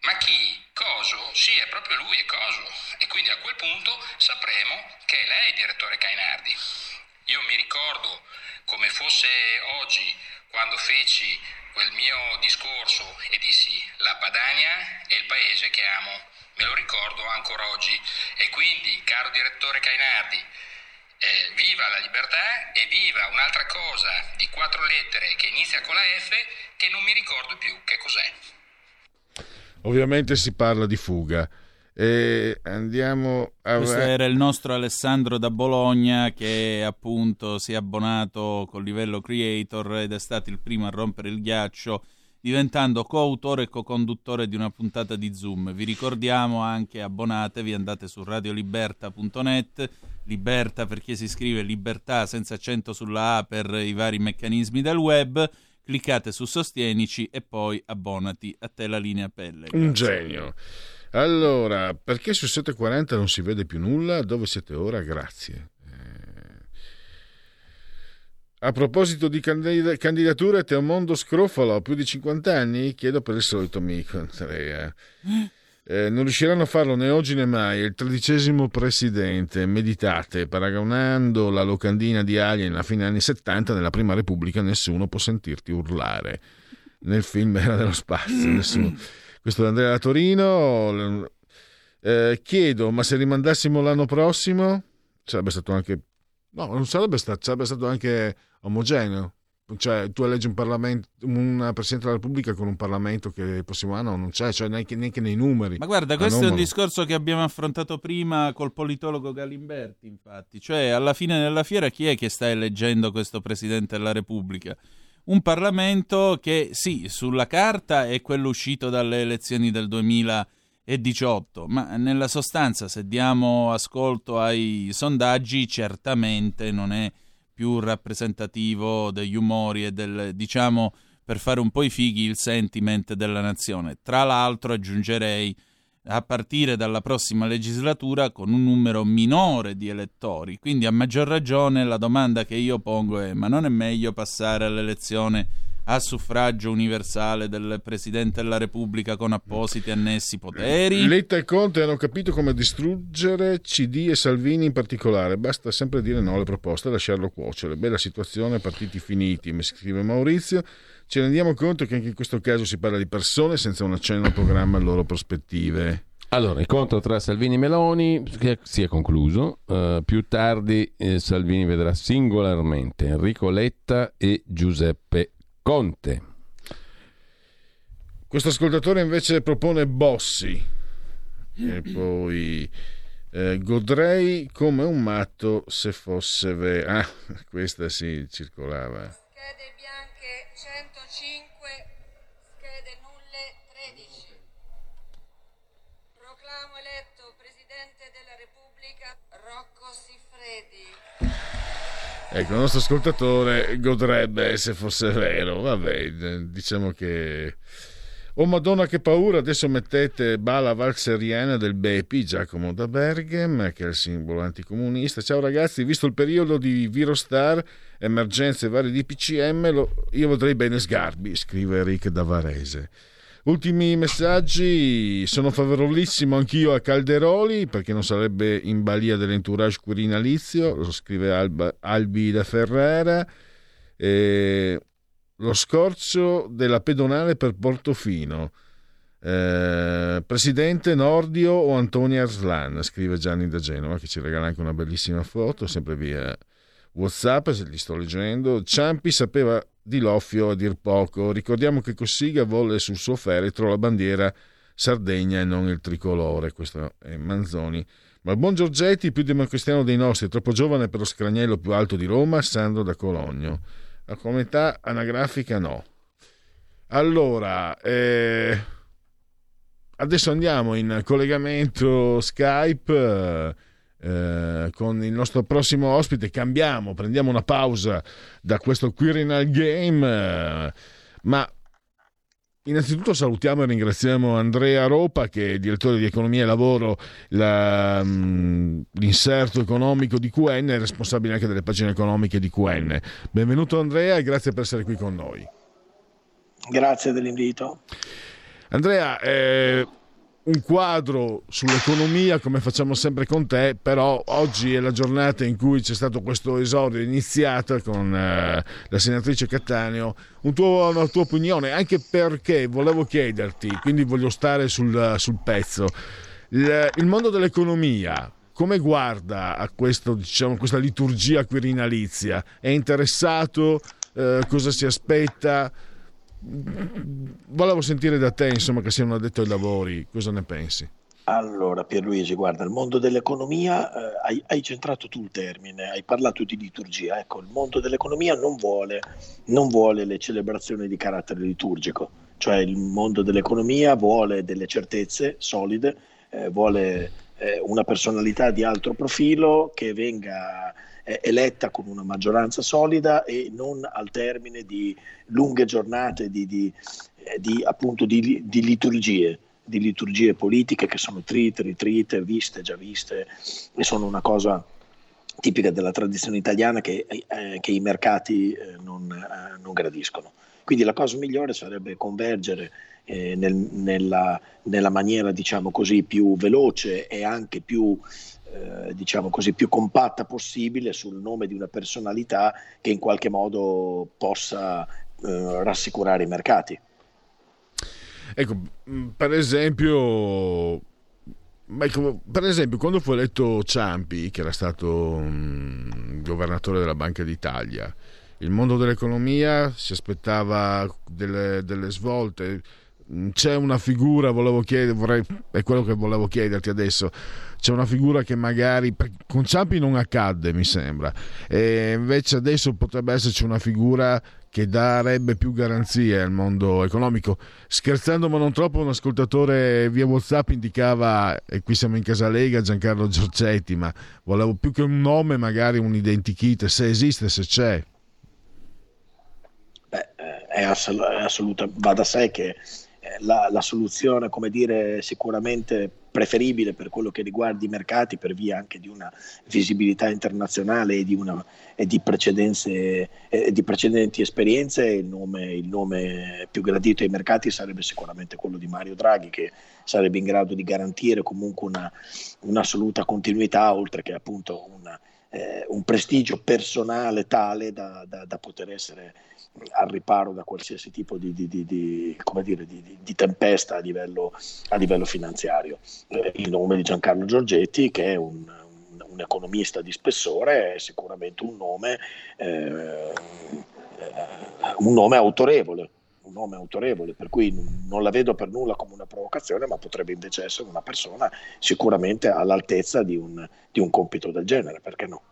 ma chi? Coso? Sì, è proprio lui, è Coso. E quindi a quel punto sapremo che è lei il direttore Cainardi. Io mi ricordo come fosse oggi quando feci quel mio discorso e dissi la Padania è il paese che amo. Me lo ricordo ancora oggi. E quindi, caro direttore Cainardi, eh, viva la libertà e viva un'altra cosa di quattro lettere che inizia con la F che non mi ricordo più che cos'è. Ovviamente si parla di fuga. E andiamo a... Questo era il nostro Alessandro da Bologna che appunto si è abbonato col livello creator ed è stato il primo a rompere il ghiaccio diventando coautore e co-conduttore di una puntata di Zoom. Vi ricordiamo anche abbonatevi, andate su radioliberta.net, liberta perché si scrive libertà senza accento sulla A per i vari meccanismi del web, cliccate su sostienici e poi abbonati a te la linea pelle. Un genio. Allora, perché su 740 non si vede più nulla? Dove siete ora? Grazie. Eh, A proposito di candid- candidature, Teomondo Scrofalo, più di 50 anni? Chiedo per il solito amico Andrea. Eh, non riusciranno a farlo né oggi né mai. Il tredicesimo presidente. Meditate, paragonando la locandina di Alien alla fine anni 70, nella Prima Repubblica nessuno può sentirti urlare. Nel film era dello spazio, nessuno. Questo è Andrea da Torino. Eh, chiedo, ma se rimandassimo l'anno prossimo, sarebbe stato anche. No, non sarebbe stato, sarebbe stato anche omogeneo. Cioè, tu eleggi un Parlamento, un Presidente della Repubblica con un Parlamento che il prossimo anno non c'è, cioè neanche, neanche nei numeri. Ma guarda, questo è un discorso che abbiamo affrontato prima col politologo Galimberti, infatti. Cioè, alla fine della fiera chi è che sta eleggendo questo Presidente della Repubblica? Un Parlamento che, sì, sulla carta è quello uscito dalle elezioni del 2018, ma nella sostanza, se diamo ascolto ai sondaggi, certamente non è più rappresentativo degli umori e del, diciamo, per fare un po' i fighi, il sentiment della nazione. Tra l'altro aggiungerei a partire dalla prossima legislatura con un numero minore di elettori. Quindi a maggior ragione la domanda che io pongo è ma non è meglio passare all'elezione a suffragio universale del Presidente della Repubblica con appositi annessi poteri? Letta e Conte hanno capito come distruggere CD e Salvini in particolare. Basta sempre dire no alle proposte e lasciarlo cuocere. Bella situazione, partiti finiti, mi scrive Maurizio. Ci rendiamo conto che anche in questo caso si parla di persone senza un accenno al programma e alle loro prospettive. Allora, il conto tra Salvini e Meloni che si è concluso. Uh, più tardi eh, Salvini vedrà singolarmente Enrico Letta e Giuseppe Conte. Questo ascoltatore invece propone Bossi e poi eh, godrei come un matto se fosse vero. Ah, questa sì, circolava. Schede bianche 105, schede nulle 13. Proclamo eletto Presidente della Repubblica Rocco Siffredi. Ecco, il nostro ascoltatore godrebbe se fosse vero. Vabbè, diciamo che. Oh Madonna che paura, adesso mettete Bala Valseriana del Bepi, Giacomo da Berghem, che è il simbolo anticomunista. Ciao ragazzi, visto il periodo di Virostar, emergenze varie di PCM, lo, io vorrei bene Sgarbi, scrive Eric da Varese. Ultimi messaggi, sono favorevolissimo anch'io a Calderoli perché non sarebbe in balia dell'entourage quirinalizio, lo scrive Alba, Albi da Ferrara. E lo scorcio della pedonale per Portofino. Eh, Presidente Nordio o Antonia Arslan, scrive Gianni da Genova che ci regala anche una bellissima foto, sempre via Whatsapp, se li sto leggendo. Ciampi sapeva di Loffio a dir poco. Ricordiamo che Cossiga volle sul suo feretro la bandiera Sardegna e non il tricolore. Questo è Manzoni. Ma il buon Giorgetti, più democristiano dei nostri, troppo giovane per lo scragnello più alto di Roma, Sandro da Cologno. La comunità anagrafica no. Allora, eh, adesso andiamo in collegamento Skype eh, con il nostro prossimo ospite. Cambiamo, prendiamo una pausa da questo Quirinal Game, eh, ma Innanzitutto salutiamo e ringraziamo Andrea Ropa che è direttore di economia e lavoro, la, mm, l'inserto economico di QN e responsabile anche delle pagine economiche di QN. Benvenuto Andrea e grazie per essere qui con noi. Grazie dell'invito. Andrea, eh, un quadro sull'economia come facciamo sempre con te, però oggi è la giornata in cui c'è stato questo esordio iniziato con eh, la senatrice Cattaneo. Un tuo, una tua opinione, anche perché volevo chiederti, quindi voglio stare sul, sul pezzo, il, il, mondo dell'economia come guarda a questo, diciamo, questa liturgia quirinalizia? È interessato? Eh, cosa si aspetta? Volevo sentire da te, insomma, che sei un addetto ai lavori, cosa ne pensi? Allora, Pierluigi, guarda, il mondo dell'economia, eh, hai, hai, centrato tu il termine, hai parlato di liturgia. Ecco, il mondo dell'economia non vuole, non vuole le celebrazioni di carattere liturgico, cioè il mondo dell'economia vuole delle certezze solide, eh, vuole eh, una personalità di alto profilo che venga eh, eletta con una maggioranza solida e non al termine di lunghe giornate di, di, eh, di, appunto di, di liturgie di liturgie politiche che sono trite, ritrite, viste, già viste e sono una cosa tipica della tradizione italiana che, eh, che i mercati eh, non, eh, non, gradiscono. Quindi la cosa migliore sarebbe convergere eh, nel, nella, nella, maniera diciamo così più veloce e anche più eh, diciamo così, più compatta possibile sul nome di una personalità che in qualche modo possa eh, rassicurare i mercati. Ecco, mm, per esempio, ecco, per esempio, quando fu eletto Ciampi, che era stato um, governatore della Banca d'Italia, il mondo dell'economia si aspettava delle, delle svolte Mm, c'è una figura, volevo chiedere, vorrei, è quello che volevo chiederti adesso, c'è una figura che magari con Ciampi non accadde, mi sembra, e invece adesso potrebbe esserci una figura che darebbe più garanzie al mondo economico. Scherzando ma non troppo, un ascoltatore via WhatsApp indicava, e qui siamo in Casa Lega, Giancarlo Giorgetti, ma volevo più che un nome, magari un identikit, se esiste, se c'è. Beh, è, assoluta, va da sé che la, la soluzione, come dire, sicuramente preferibile per quello che riguarda i mercati per via anche di una visibilità internazionale e di, una, e di, e di precedenti esperienze, il nome, il nome, più gradito ai mercati sarebbe sicuramente quello di Mario Draghi che sarebbe in grado di garantire comunque una, un'assoluta continuità oltre che appunto una, eh, un prestigio personale tale da, da, da poter essere al riparo da qualsiasi tipo di, di, di, dire, di tempesta a livello, a livello finanziario. Eh, il nome di Giancarlo Giorgetti, che è un, un, un economista di spessore, è sicuramente un nome, eh, un nome autorevole. Un nome autorevole, per cui non la vedo per nulla come una provocazione, ma potrebbe invece essere una persona sicuramente all'altezza di un, di un compito del genere, perché no?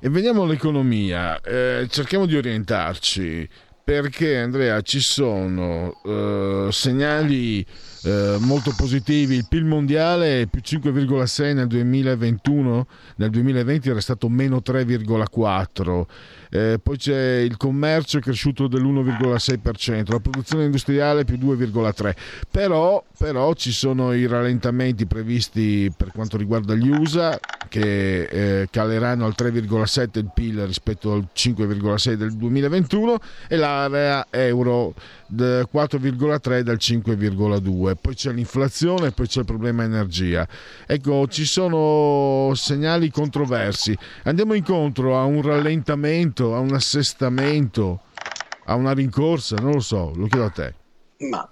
E veniamo all'economia, eh, cerchiamo di orientarci. Perché Andrea ci sono eh, segnali eh, molto positivi, il PIL mondiale più 5,6 nel 2021, nel 2020 era stato meno 3,4 eh, poi c'è il commercio è cresciuto dell'1,6%, la produzione industriale più 2,3%, però, però ci sono i rallentamenti previsti per quanto riguarda gli USA che eh, caleranno al 3,7 il PIL rispetto al 5,6 del 2021 e l'area euro 4,3 dal 5,2 poi c'è l'inflazione poi c'è il problema energia. Ecco ci sono segnali controversi. Andiamo incontro a un rallentamento a un assestamento a una rincorsa non lo so lo chiedo a te. Ma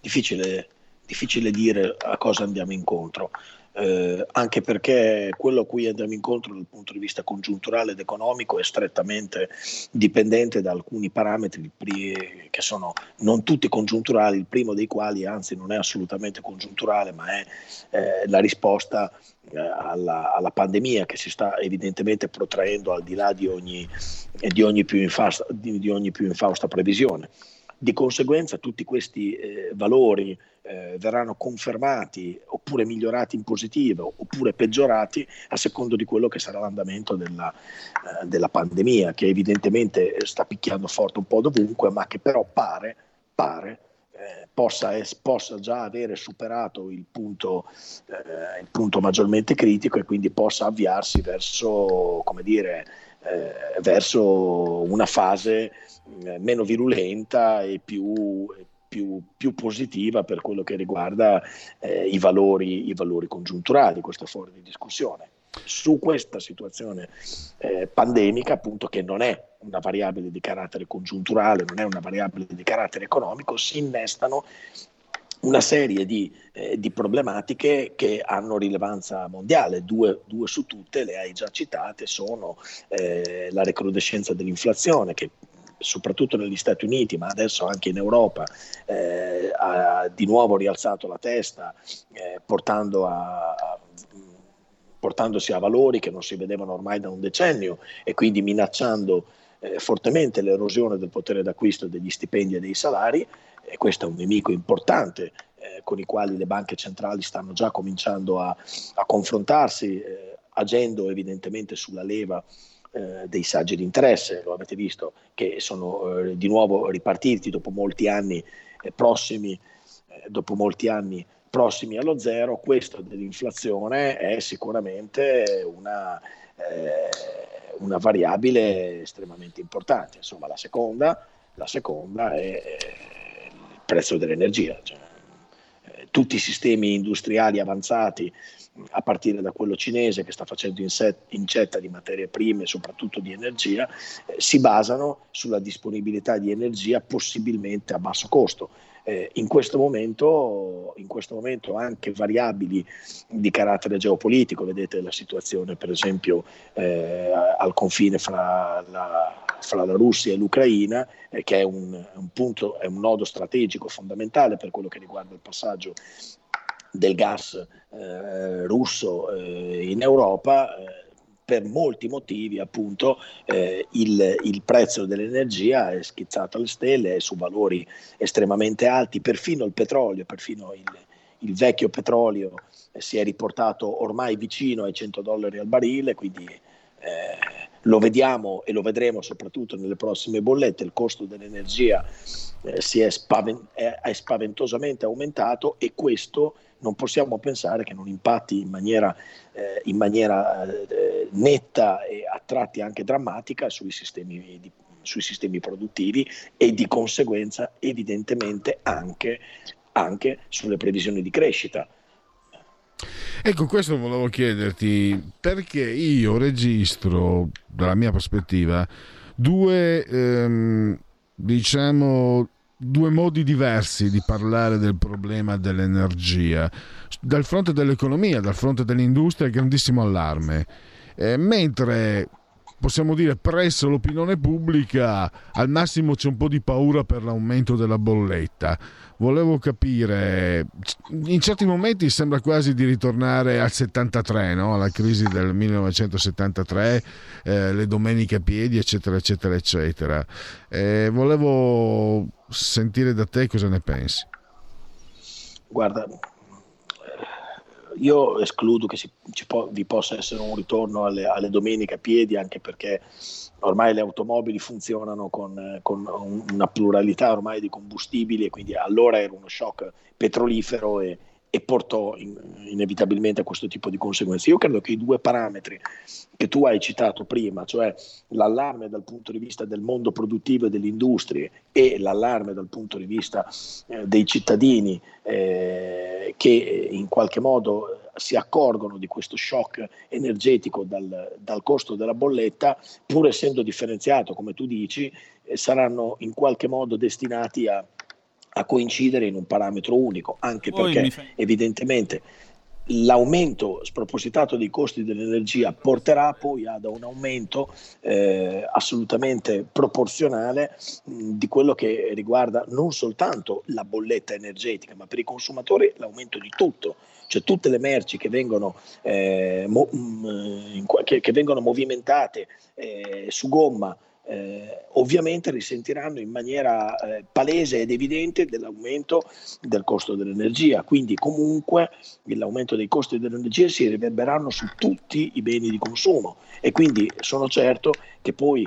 difficile, difficile dire a cosa andiamo incontro eh, anche perché quello a cui andiamo incontro dal punto di vista congiunturale ed economico è strettamente dipendente da alcuni parametri che sono non tutti congiunturali, il primo dei quali anzi non è assolutamente congiunturale, ma è eh, la risposta eh, alla, alla, pandemia che si sta evidentemente protraendo al di là di ogni, di ogni, più, infausta, di, di ogni più infausta previsione. Di conseguenza tutti questi eh, valori eh, verranno confermati oppure migliorati in positivo oppure peggiorati a secondo di quello che sarà l'andamento della, eh, della pandemia che evidentemente sta picchiando forte un po' dovunque ma che però pare, pare eh, possa, es- possa, già avere superato il punto, eh, il punto, maggiormente critico e quindi possa avviarsi verso, come dire, eh, verso una fase eh, meno virulenta e più, più, più, positiva per quello che riguarda eh, i, valori, i, valori, congiunturali, questo fuori di discussione. Su questa situazione eh, pandemica, appunto, che non è una variabile di carattere congiunturale, non è una variabile di carattere economico, si innestano una serie di, eh, di, problematiche che hanno rilevanza mondiale, due, due, su tutte le hai già citate, sono eh, la recrudescenza dell'inflazione che soprattutto negli Stati Uniti, ma adesso anche in Europa, eh, ha di nuovo rialzato la testa, eh, portando a, a, portandosi a valori che non si vedevano ormai da un decennio e quindi minacciando eh, fortemente l'erosione del potere d'acquisto degli stipendi e dei salari, e questo è un nemico importante eh, con i quali le banche centrali stanno già cominciando a, a confrontarsi, eh, agendo evidentemente sulla leva eh, dei saggi di interesse, lo avete visto, che sono eh, di nuovo ripartiti dopo molti anni eh, prossimi, eh, dopo molti anni prossimi allo zero, questo dell'inflazione è sicuramente una, una variabile estremamente importante. Insomma, la seconda, la seconda è il prezzo dell'energia. Cioè, tutti i sistemi industriali avanzati a partire da quello cinese che sta facendo incetta di materie prime, soprattutto di energia, eh, si basano sulla disponibilità di energia possibilmente a basso costo. Eh, in, questo momento, in, questo momento, anche variabili di carattere geopolitico, vedete la situazione per esempio eh, al confine fra la, fra la, Russia e l'Ucraina, eh, che è un, un, punto, è un nodo strategico fondamentale per quello che riguarda il passaggio del gas eh, russo eh, in Europa, eh, per molti motivi appunto eh, il, il, prezzo dell'energia è schizzato alle stelle, è su valori estremamente alti, perfino il petrolio, perfino il, il vecchio petrolio eh, si è riportato ormai vicino ai 100 dollari al barile, quindi lo vediamo e lo vedremo soprattutto nelle prossime bollette, il costo dell'energia eh, si è, spaven- è, è spaventosamente aumentato e questo non possiamo pensare che non impatti in maniera, eh, in maniera eh, netta e a tratti anche drammatica sui sistemi, di, sui sistemi produttivi e di conseguenza evidentemente anche, anche sulle previsioni di crescita. Ecco, questo volevo chiederti, perché io registro, dalla mia prospettiva, due, ehm, diciamo, due modi diversi di parlare del problema dell'energia. Dal fronte dell'economia, dal fronte dell'industria, grandissimo allarme. Eh, mentre possiamo dire presso l'opinione pubblica al massimo c'è un po' di paura per l'aumento della bolletta. Volevo capire, in certi momenti sembra quasi di ritornare al 73, no? alla crisi del 1973, eh, le domeniche a piedi, eccetera, eccetera, eccetera. Eh, volevo sentire da te cosa ne pensi. Guarda, io escludo che si, po- vi possa essere un ritorno alle, alle, domeniche a piedi, anche perché ormai le automobili funzionano con, con, una pluralità ormai di combustibili e quindi allora era uno shock petrolifero e, e portò in, inevitabilmente a questo tipo di conseguenze. Io credo che i due parametri che tu hai citato prima, cioè l'allarme dal punto di vista del mondo produttivo e delle industrie e l'allarme dal punto di vista eh, dei cittadini eh, che in qualche modo si accorgono di questo shock energetico dal, dal costo della bolletta, pur essendo differenziato, come tu dici, eh, saranno in qualche modo destinati a a coincidere in un parametro unico, anche Poi perché fa... evidentemente l'aumento spropositato dei costi dell'energia porterà poi ad un aumento eh, assolutamente proporzionale mh, di quello che riguarda non soltanto la bolletta energetica, ma per i consumatori l'aumento di tutto, cioè tutte le merci che vengono, eh, mo, mh, che, che vengono movimentate eh, su gomma eh, ovviamente risentiranno in maniera eh, palese ed evidente dell'aumento del costo dell'energia. Quindi comunque l'aumento dei costi dell'energia si riverberanno su tutti i beni di consumo e quindi sono certo che poi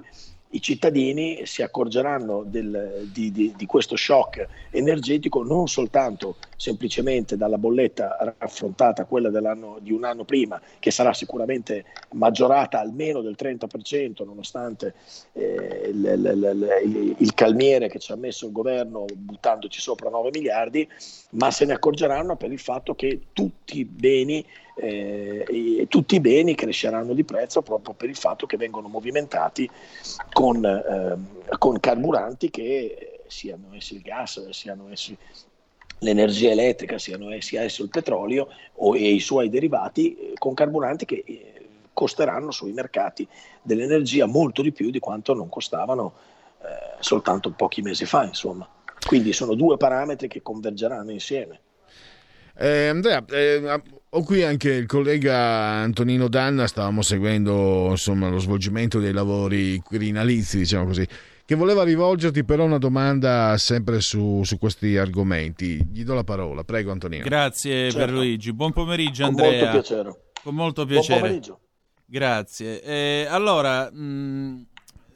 i cittadini si accorgeranno del, di, di, di, questo shock energetico non soltanto semplicemente dalla bolletta raffrontata, quella di un anno prima, che sarà sicuramente maggiorata almeno del 30%, nonostante eh, l, l, l, il calmiere che ci ha messo il governo buttandoci sopra 9 miliardi, ma se ne accorgeranno per il fatto che tutti i beni eh, tutti i beni cresceranno di prezzo proprio per il fatto che vengono movimentati con, eh, con carburanti che siano essi il gas, siano essi l'energia elettrica, siano, sia esso il petrolio o, e i suoi derivati, eh, con carburanti che eh, costeranno sui mercati dell'energia molto di più di quanto non costavano eh, soltanto pochi mesi fa. Insomma. Quindi sono due parametri che convergeranno insieme. Eh, Andrea, eh, ho qui anche il collega Antonino Danna, stavamo seguendo insomma, lo svolgimento dei lavori quirinalizi, diciamo così, che voleva rivolgerti però una domanda sempre su, su questi argomenti. Gli do la parola, prego Antonino. Grazie certo. Luigi, buon pomeriggio Andrea. Con molto piacere. Con molto piacere. Grazie. Eh, allora, mh,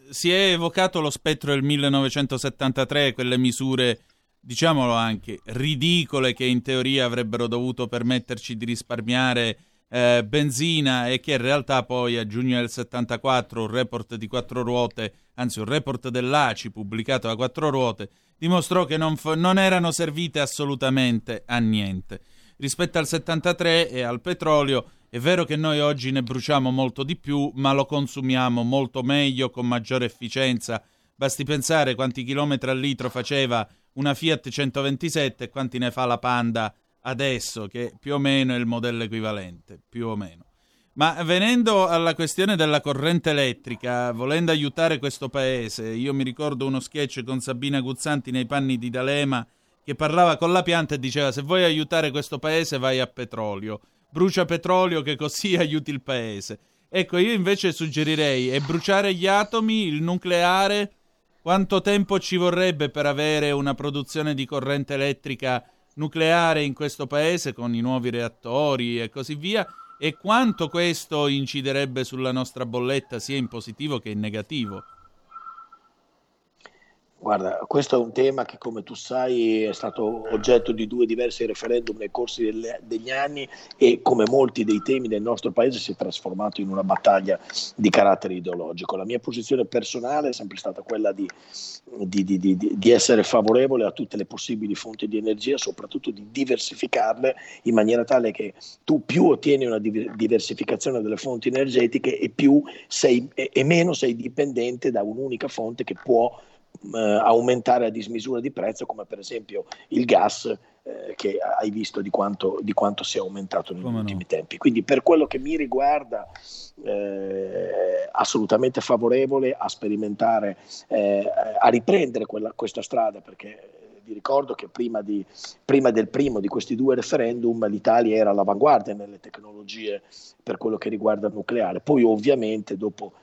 si è evocato lo spettro del 1973, quelle misure diciamolo anche, ridicole che in teoria avrebbero dovuto permetterci di risparmiare eh, benzina e che in realtà poi a giugno del 74 un report di quattro ruote, anzi un report dell'ACI pubblicato da quattro ruote, dimostrò che non, non erano servite assolutamente a niente. Rispetto al 73 e al petrolio, è vero che noi oggi ne bruciamo molto di più, ma lo consumiamo molto meglio, con maggiore efficienza. Basti pensare quanti chilometri al litro faceva una Fiat 127 e quanti ne fa la Panda adesso, che più o meno è il modello equivalente, più o meno. Ma venendo alla questione della corrente elettrica, volendo aiutare questo paese, io mi ricordo uno sketch con Sabina Guzzanti nei panni di D'Alema che parlava con la pianta e diceva se vuoi aiutare questo paese vai a petrolio, brucia petrolio che così aiuti il paese. Ecco, io invece suggerirei è bruciare gli atomi, il nucleare, quanto tempo ci vorrebbe per avere una produzione di corrente elettrica nucleare in questo paese con i nuovi reattori e così via? e quanto questo inciderebbe sulla nostra bolletta sia in positivo che in negativo? Guarda, questo è un tema che come tu sai è stato oggetto di due diversi referendum nei corsi delle- degli anni e come molti dei temi del nostro paese si è trasformato in una battaglia di carattere ideologico. La mia posizione personale è sempre stata quella di, di- di- di- essere favorevole a tutte le possibili fonti di energia, soprattutto di diversificarle in maniera tale che tu più ottieni una div- diversificazione delle fonti energetiche e, sei, e meno sei dipendente da un'unica fonte che può eh, aumentare a dismisura di prezzo, come per esempio il gas, eh, che hai visto di quanto, di quanto sia aumentato negli ultimi tempi. Quindi per quello che mi riguarda, eh, assolutamente favorevole a sperimentare, eh, a riprendere quella- questa strada, perché vi ricordo che prima, di- prima del primo di questi due referendum l'Italia era all'avanguardia nelle tecnologie per quello che riguarda il nucleare. Poi ovviamente dopo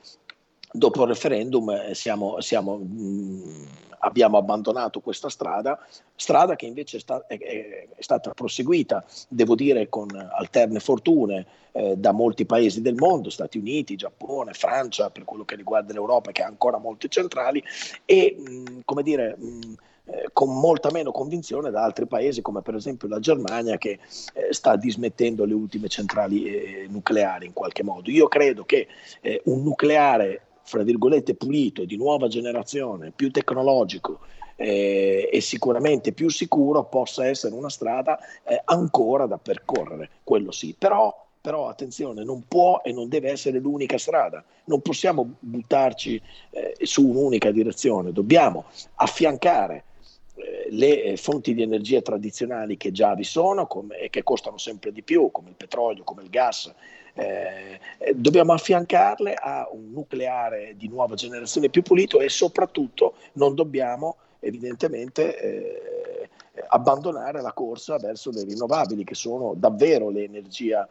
dopo il referendum eh, siamo- siamo, mh, abbiamo abbandonato questa strada, strada che invece è, sta- è- è- stata proseguita, devo dire, con alterne fortune eh, da molti paesi del mondo, Stati Uniti, Giappone, Francia, per quello che riguarda l'Europa, che ha ancora molte centrali, e mh, come dire... mh, eh, con molta meno convinzione da altri paesi come per esempio la Germania che eh, sta dismettendo le ultime centrali eh, nucleari in qualche modo. Io credo che eh, un nucleare, fra virgolette, pulito, di nuova generazione, più tecnologico eh, e sicuramente più sicuro possa essere una strada eh, ancora da percorrere, quello sì. Però però attenzione, non può e non deve essere l'unica strada, non possiamo buttarci eh, su un'unica direzione, dobbiamo affiancare eh, le eh, fonti di energia tradizionali che già vi sono e che costano sempre di più, come il petrolio, come il gas. Eh, eh, dobbiamo affiancarle a un nucleare di nuova generazione più pulito e soprattutto non dobbiamo evidentemente eh, abbandonare la corsa verso le rinnovabili che sono davvero l'energia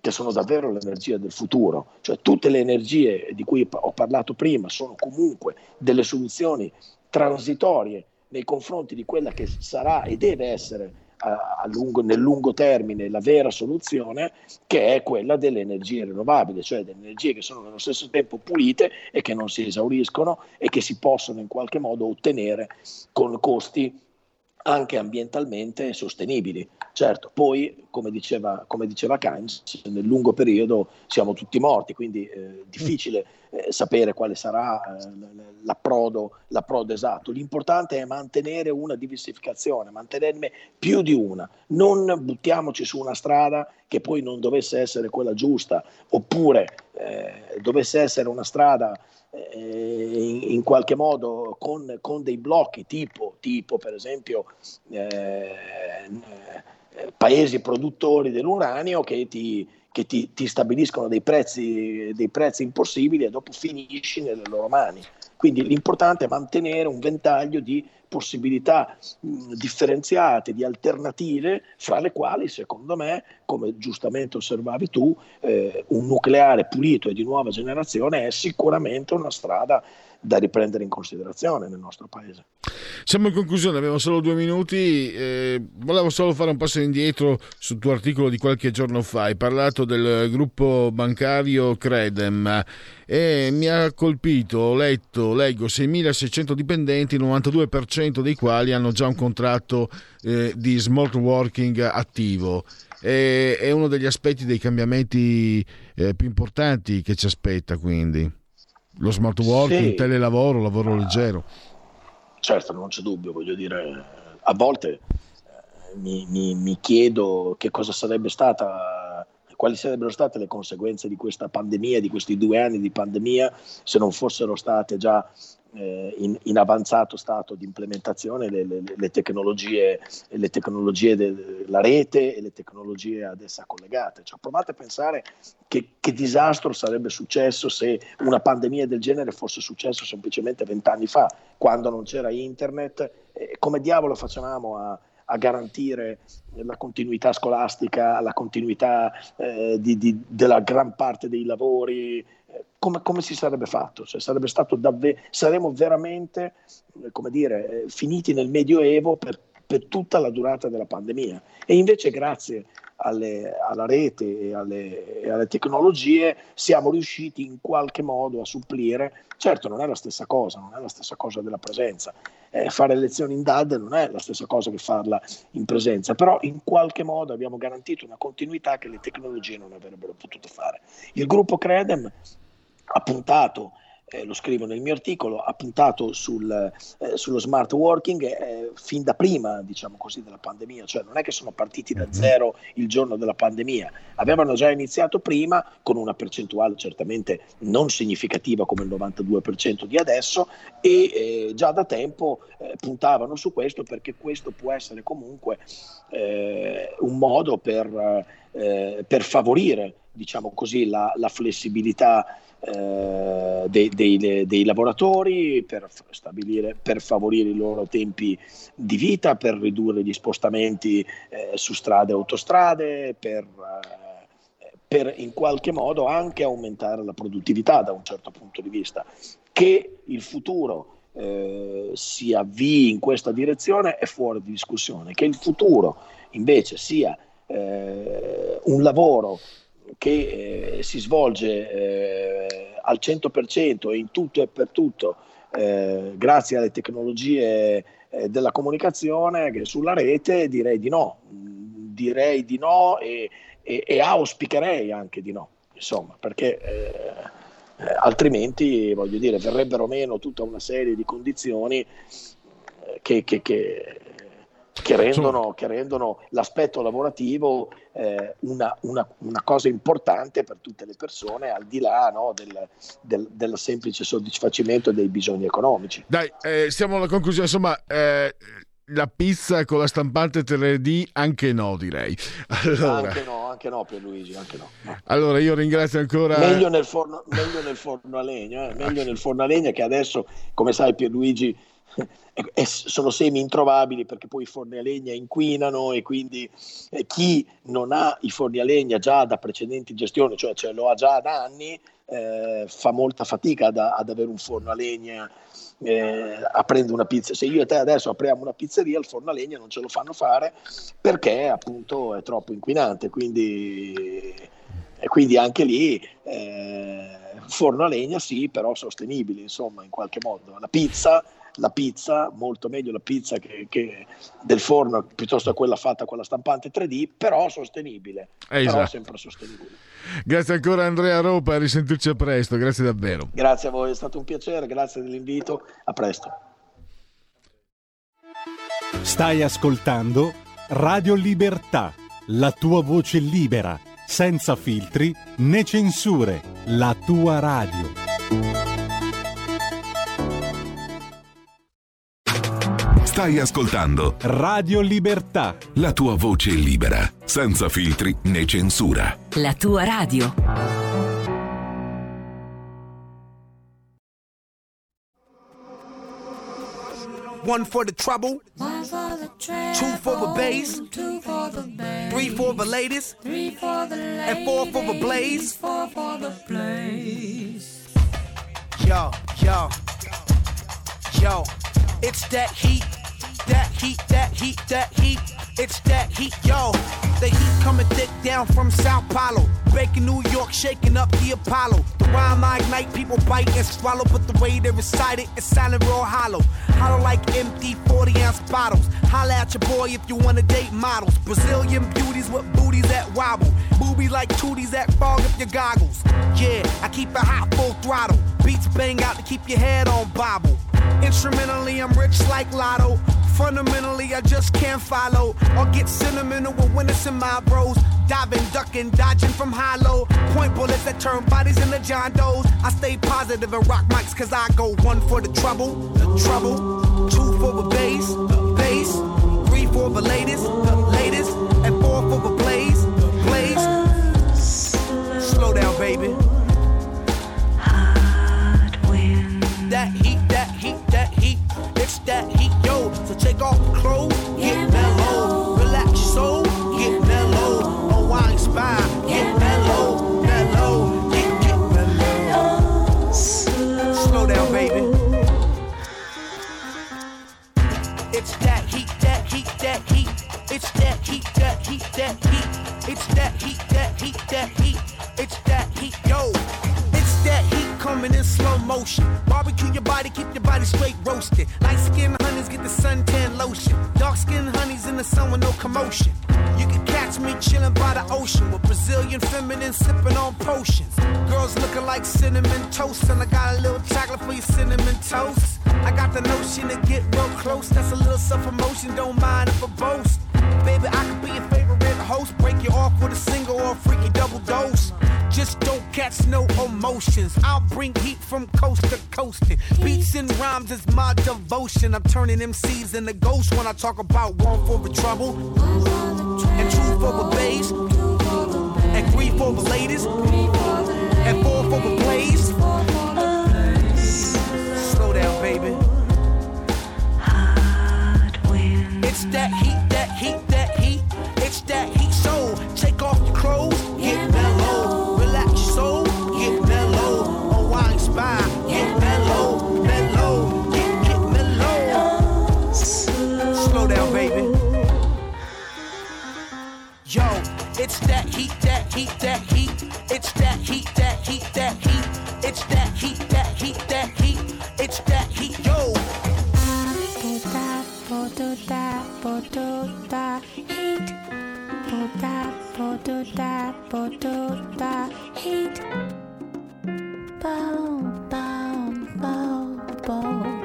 che sono davvero l'energia del futuro, cioè tutte le energie di cui ho parlato prima sono comunque delle soluzioni transitorie nei confronti di quella che sarà e deve essere a- lungo- nel lungo termine la vera soluzione, che è quella delle energie rinnovabili, cioè delle energie che sono nello stesso tempo pulite e che non si esauriscono e che si possono in qualche modo ottenere con costi anche ambientalmente sostenibili. Certo, poi, come diceva, come diceva Keynes, nel lungo periodo siamo tutti morti, quindi è difficile eh, sapere quale sarà eh, l'approdo, l'approdo esatto. L'importante è mantenere una diversificazione, mantenerne più di una. Non buttiamoci su una strada che poi non dovesse essere quella giusta, oppure eh, dovesse essere una strada eh, in, in qualche modo con, con dei blocchi tipo, tipo per esempio paesi produttori dell'uranio che ti, che ti- ti stabiliscono dei prezzi, dei prezzi impossibili e dopo finisci nelle loro mani. Quindi l'importante è mantenere un ventaglio di possibilità differenziate, di alternative, fra le quali, secondo me, come giustamente osservavi tu, eh, un nucleare pulito e di nuova generazione è sicuramente una strada da riprendere in considerazione nel nostro paese. Siamo in conclusione, abbiamo solo due minuti. eh, volevo solo fare un passo indietro sul tuo articolo di qualche giorno fa. Hai parlato del gruppo bancario Credem e mi ha colpito, ho letto, leggo 6.600 dipendenti, il 92% dei quali hanno già un contratto eh, di smart working attivo. È uno degli aspetti dei cambiamenti eh, più importanti che ci aspetta quindi. Lo smart working, Sì. telelavoro, lavoro leggero. Certo, non c'è dubbio, voglio dire, a volte eh, mi, mi- mi chiedo che cosa sarebbe stata, quali sarebbero state le conseguenze di questa pandemia, di questi due anni di pandemia, se non fossero state già eh, in, in avanzato stato di implementazione le, le- le tecnologie, le tecnologie della rete e le tecnologie ad essa collegate. Cioè, provate a pensare che, che disastro sarebbe successo se una pandemia del genere fosse successo semplicemente vent'anni fa, quando non c'era internet. Eh, come diavolo facevamo a, a garantire la continuità scolastica, la continuità eh, di- di- della gran parte dei lavori? Come, come si sarebbe fatto? Cioè, sarebbe davvero, saremmo veramente, eh, dire, eh, finiti nel Medioevo per, per tutta la durata della pandemia. E invece grazie alle, alla rete e alle, e alle, tecnologie siamo riusciti in qualche modo a supplire. Certo non è la stessa cosa, non è la stessa cosa della presenza. Eh, fare lezioni in DAD non è la stessa cosa che farla in presenza, però in qualche modo abbiamo garantito una continuità che le tecnologie non avrebbero potuto fare. Il gruppo Credem ha puntato eh, lo scrivo nel mio articolo, ha puntato sul, eh, sullo smart working eh, fin da prima, diciamo così, della pandemia, cioè non è che sono partiti da zero il giorno della pandemia, avevano già iniziato prima con una percentuale certamente non significativa come il 92% di adesso e eh, già da tempo eh, puntavano su questo perché questo può essere comunque eh, un modo per, per favorire diciamo così, la, la flessibilità eh, dei, dei, dei, lavoratori per, stabilire, per favorire i loro tempi di vita, per ridurre gli spostamenti eh, su strade e autostrade, per, eh, per in qualche modo anche aumentare la produttività da un certo punto di vista. Che il futuro eh, si avvii in questa direzione è fuori di discussione, che il futuro invece sia eh, un lavoro che eh, si svolge eh, al 100% e in tutto e per tutto eh, grazie alle tecnologie eh, della comunicazione sulla rete direi di no, direi di no e, e, e auspicherei anche di no, insomma, perché eh, eh, altrimenti voglio dire verrebbero meno tutta una serie di condizioni che, che, che che rendono, che rendono l'aspetto lavorativo eh, una, una, una, cosa importante per tutte le persone, al di là no, del, del, del, semplice soddisfacimento dei bisogni economici. Dai, eh, siamo alla conclusione, insomma... Eh la pizza con la stampante 3D anche no direi allora, anche no anche no per Luigi anche no, no. allora io ringrazio ancora meglio nel forno, meglio nel forno a legna eh? meglio nel forno a legna che adesso come sai Pierluigi sono semi introvabili perché poi i forni a legna inquinano e quindi chi non ha i forni a legna già da precedenti gestioni, cioè, cioè lo ha già da anni, eh, fa molta fatica ad, ad, avere un forno a legna eh, aprendo una pizza. Se io e te adesso apriamo una pizzeria, il forno a legna non ce lo fanno fare perché appunto è troppo inquinante, quindi, quindi anche lì eh, forno a legna sì, però sostenibile, insomma, in qualche modo. La pizza la pizza, molto meglio la pizza che, che del forno piuttosto che quella fatta con la stampante 3D, però sostenibile, esatto. però sempre sostenibile. Grazie ancora Andrea Ropa, a risentirci a presto, grazie davvero. Grazie a voi, è stato un piacere, grazie dell'invito, a presto. Stai ascoltando Radio Libertà, la tua voce libera, senza filtri né censure, la tua radio. Stai ascoltando Radio Libertà. La tua voce libera, senza filtri né censura. La tua radio. One for the trouble, One for the two for the bass, Two for the bass. three for the ladies, Three for the ladies. and four for the blaze. Four for the blaze. Yo, yo, yo, it's that heat that heat, that heat, that heat. It's that heat, yo. The heat coming thick down from Sao Paulo. Breaking New York, shaking up the Apollo. The rhyme I ignite, people bite and swallow. But the way they recite it, it's silent, real hollow. Hollow like empty 40 ounce bottles. Holla at your boy if you wanna date models. Brazilian beauties with booties that wobble. Boobies like tooties that fog up your goggles. Yeah, I keep it hot full throttle. Beats bang out to keep your head on bobble. Instrumentally, I'm rich like Lotto. Fundamentally, I just can't follow or get sentimental when it's in my bros. Diving, ducking, dodging from high low. Point bullets that turn bodies into John Doe's. I stay positive and rock mics cause I go one for the trouble, the trouble, two for the bass, the bass, three for the latest, the latest, and four for the blaze, the blaze. Slow down, baby. That heat, that heat, that heat, it's that heat off the clothes, get mellow. Relax your soul, get mellow. Unwind spine, get mellow, mellow, get, get mellow. Slow down, baby. It's that heat, that heat that heat. It's that heat, that heat, that heat. It's that heat, that heat, that heat. It's that heat, yo. It's that heat coming in slow motion. Barbecue your body, keep your body straight roasted. Light skin get the suntan lotion. Dark skin honeys in the sun with no commotion. You can catch me chilling by the ocean with Brazilian feminine sipping on potions. Girls looking like cinnamon toast, and I got a little chocolate for your cinnamon toast. I got the notion to get real close. That's a little self promotion, don't mind if I boast. Baby, I could be your favorite host. Break you off with a single or a freaky double dose. Just don't catch no emotions. I'll bring heat from coast to coast. Beats and rhymes is my devotion. I'm turning MCs into ghosts when I talk about one for the trouble and two for the bass and three for the ladies and four for the blaze. Slow down, baby. It's that heat, that heat. Take off your clothes, get mellow. Relax your soul, get mellow. Unwind spine, get mellow, mellow, get mellow. Oh, Slow down, baby. Yo, it's that heat, that heat, that heat. It's that heat, that heat, that heat. It's that heat, that heat, that heat. It's that heat, yo. Potuta, potuta, heat bo da bo do da bo do da Heat, boom boom boom boom.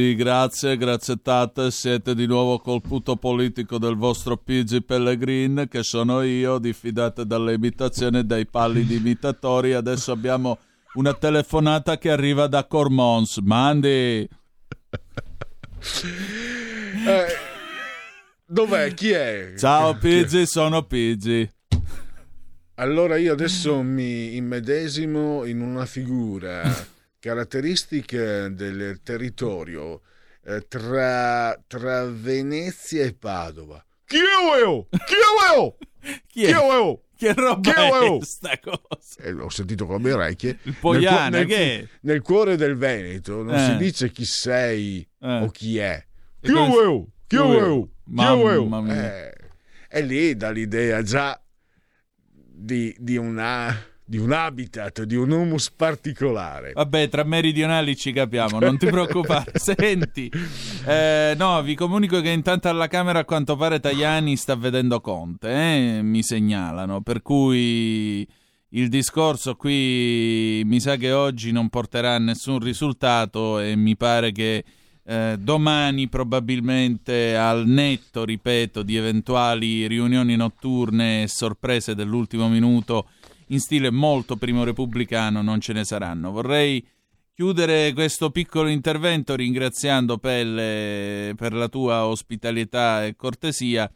Sì, grazie, grazie tante. Siete di nuovo col puto politico del vostro PG Pellegrin, che sono io, diffidate dalle imitazioni e dai pallidi imitatori. Adesso abbiamo una telefonata che arriva da Cormons. Mandi! Eh, dov'è? Chi è? Ciao? PG, sono PG. Allora io adesso mi immedesimo in una figura caratteristica del territorio eh, tra, tra Venezia e Padova. Chi è io? Chi è io? Chi è? io? Che roba Chi è io? sta cosa? Eh, l'ho sentito con le orecchie. Il Poiana, che è? Nel cuore del Veneto non Eh. si dice chi sei Eh. o chi è. E Chi è come- io? Chi è Chi è io? Chi è io? Mia. Eh, E lì dà l'idea già di, di una- di un habitat, di un humus particolare. Vabbè, tra meridionali ci capiamo, non ti preoccupare. Senti, eh, no, vi comunico che intanto alla Camera a quanto pare Tajani sta vedendo Conte, eh, mi segnalano, per cui il discorso qui mi sa che oggi non porterà a nessun risultato e mi pare che eh, domani probabilmente al netto, ripeto, di eventuali riunioni notturne e sorprese dell'ultimo minuto in stile molto primo repubblicano non ce ne saranno. Vorrei chiudere questo piccolo intervento ringraziando Pelle per la tua ospitalità e cortesia,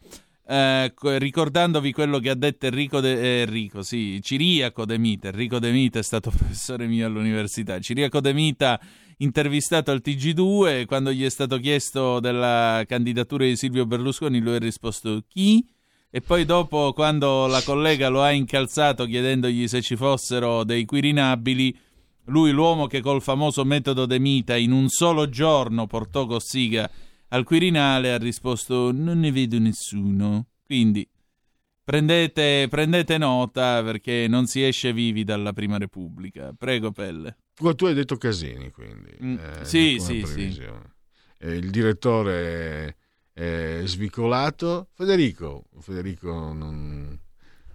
eh, co- ricordandovi quello che ha detto Enrico, De, eh, Enrico sì, Ciriaco De Mita. Enrico De Mita è stato professore mio all'università. Ciriaco De Mita intervistato al TG2 quando gli è stato chiesto della candidatura di Silvio Berlusconi lui ha risposto chi? E poi dopo, quando la collega lo ha incalzato chiedendogli se ci fossero dei quirinabili, lui, l'uomo che col famoso metodo De Mita in un solo giorno portò Cossiga al Quirinale, ha risposto non ne vedo nessuno. Quindi prendete, prendete nota perché non si esce vivi dalla Prima Repubblica. Prego, Pelle. Tu hai detto Casini, quindi. Mm, eh, sì, sì, previsione. Eh, il direttore eh, svicolato. Federico, Federico non...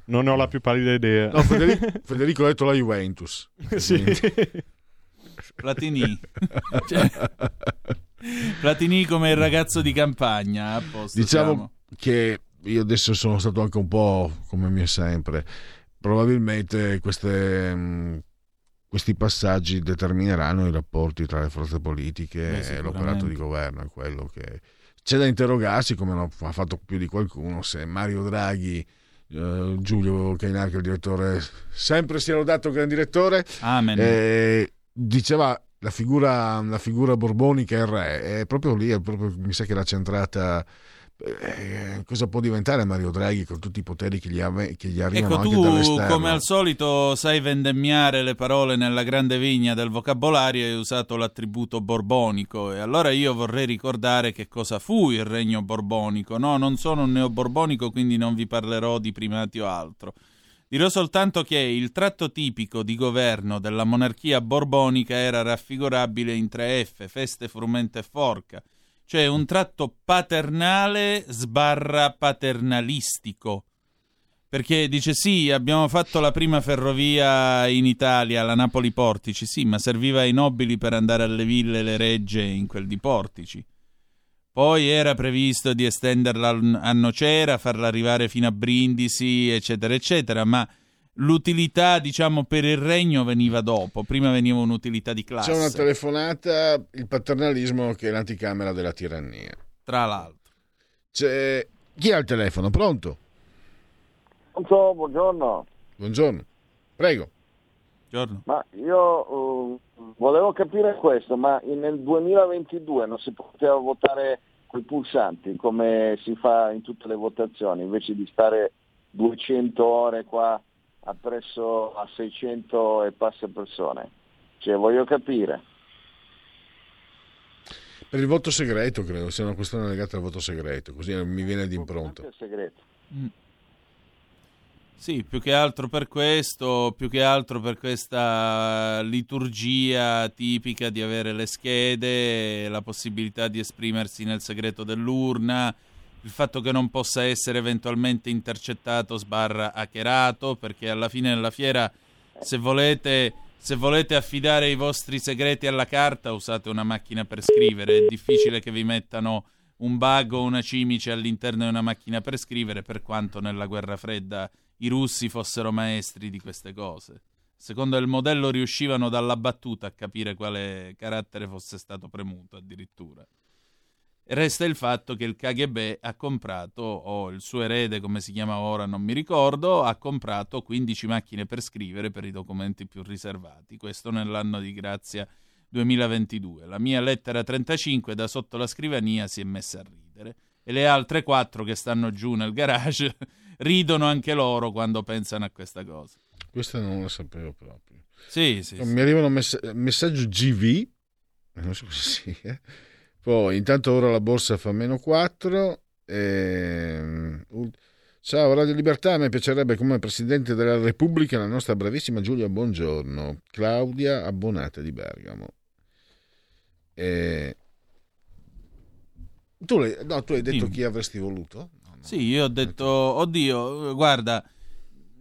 Non ne ho la più pallida idea. No, Federico, Federico ha detto la Juventus. Sì. Platini. Cioè, Platini come il ragazzo di campagna. A posto Diciamo siamo. che io adesso sono stato anche un po' come mi è sempre. Probabilmente queste, mh, questi passaggi determineranno i rapporti tra le forze politiche Beh, e l'operato di governo. È quello che c'è da interrogarsi, come ha fatto più di qualcuno, se Mario Draghi. eh, Giulio Cainarca, il direttore, sempre sia lodato gran direttore. Eh, diceva la figura, la figura borbonica e il re, è proprio lì, è proprio- mi sa che l'ha centrata. Eh, cosa può diventare Mario Draghi con tutti i poteri che gli, ave- che gli arrivano Ecco, anche tu dall'esterno? come al solito sai vendemmiare le parole nella grande vigna del vocabolario hai usato l'attributo borbonico. E allora io vorrei ricordare che cosa fu il regno borbonico. No, non sono un neoborbonico, quindi non vi parlerò di primati o altro. Dirò soltanto che il tratto tipico di governo della monarchia borbonica era raffigurabile in tre F, feste, frumento e forca, cioè un tratto paternale sbarra paternalistico. Perché dice sì, abbiamo fatto la prima ferrovia in Italia, la Napoli Portici, sì, ma serviva ai nobili per andare alle ville le regge in quel di Portici. Poi era previsto di estenderla a Nocera, farla arrivare fino a Brindisi, eccetera, eccetera, ma l'utilità, diciamo, per il regno veniva dopo. Prima veniva un'utilità di classe. C'è una telefonata, il paternalismo che è l'anticamera della tirannia. Tra l'altro. C'è... Chi ha il telefono? Pronto? Pronto, buongiorno. Buongiorno. Prego. Buongiorno. Ma io eh, volevo capire questo, ma nel 2022 non si poteva votare quei pulsanti come si fa in tutte le votazioni, invece di stare 200 ore qua appresso a 600 e passa persone. Cioè, voglio capire. Per il voto segreto, credo, sia una questione legata al voto segreto, così mi viene di impronta. È segreto. Mm. Sì, più che altro per questo, più che altro per questa liturgia tipica di avere le schede, la possibilità di esprimersi nel segreto dell'urna, il fatto che non possa essere eventualmente intercettato sbarra hackerato, perché alla fine della fiera, se volete, se volete affidare i vostri segreti alla carta, usate una macchina per scrivere, è difficile che vi mettano un bug o una cimice all'interno di una macchina per scrivere, per quanto nella guerra fredda i russi fossero maestri di queste cose. Secondo il modello riuscivano dalla battuta a capire quale carattere fosse stato premuto addirittura. Resta il fatto che il KGB ha comprato, o il suo erede come si chiama ora non mi ricordo, ha comprato 15 macchine per scrivere per i documenti più riservati, questo nell'anno di grazia 2022. La mia lettera 35 da sotto la scrivania si è messa a ridere e le altre quattro che stanno giù nel garage ridono anche loro quando pensano a questa cosa. Questa non la sapevo proprio. Sì, sì. sì. Mi arriva un mess- messaggio GV, non so cosa sia. Poi intanto ora la borsa fa meno 4. ehm, Ciao Radio Libertà, a me piacerebbe come Presidente della Repubblica la nostra bravissima Giulia Buongiorno, Claudia Abbonata di Bergamo. E... Tu, l'hai, no, tu hai detto Dimmi. chi avresti voluto? Sì, io ho detto, oddio, guarda,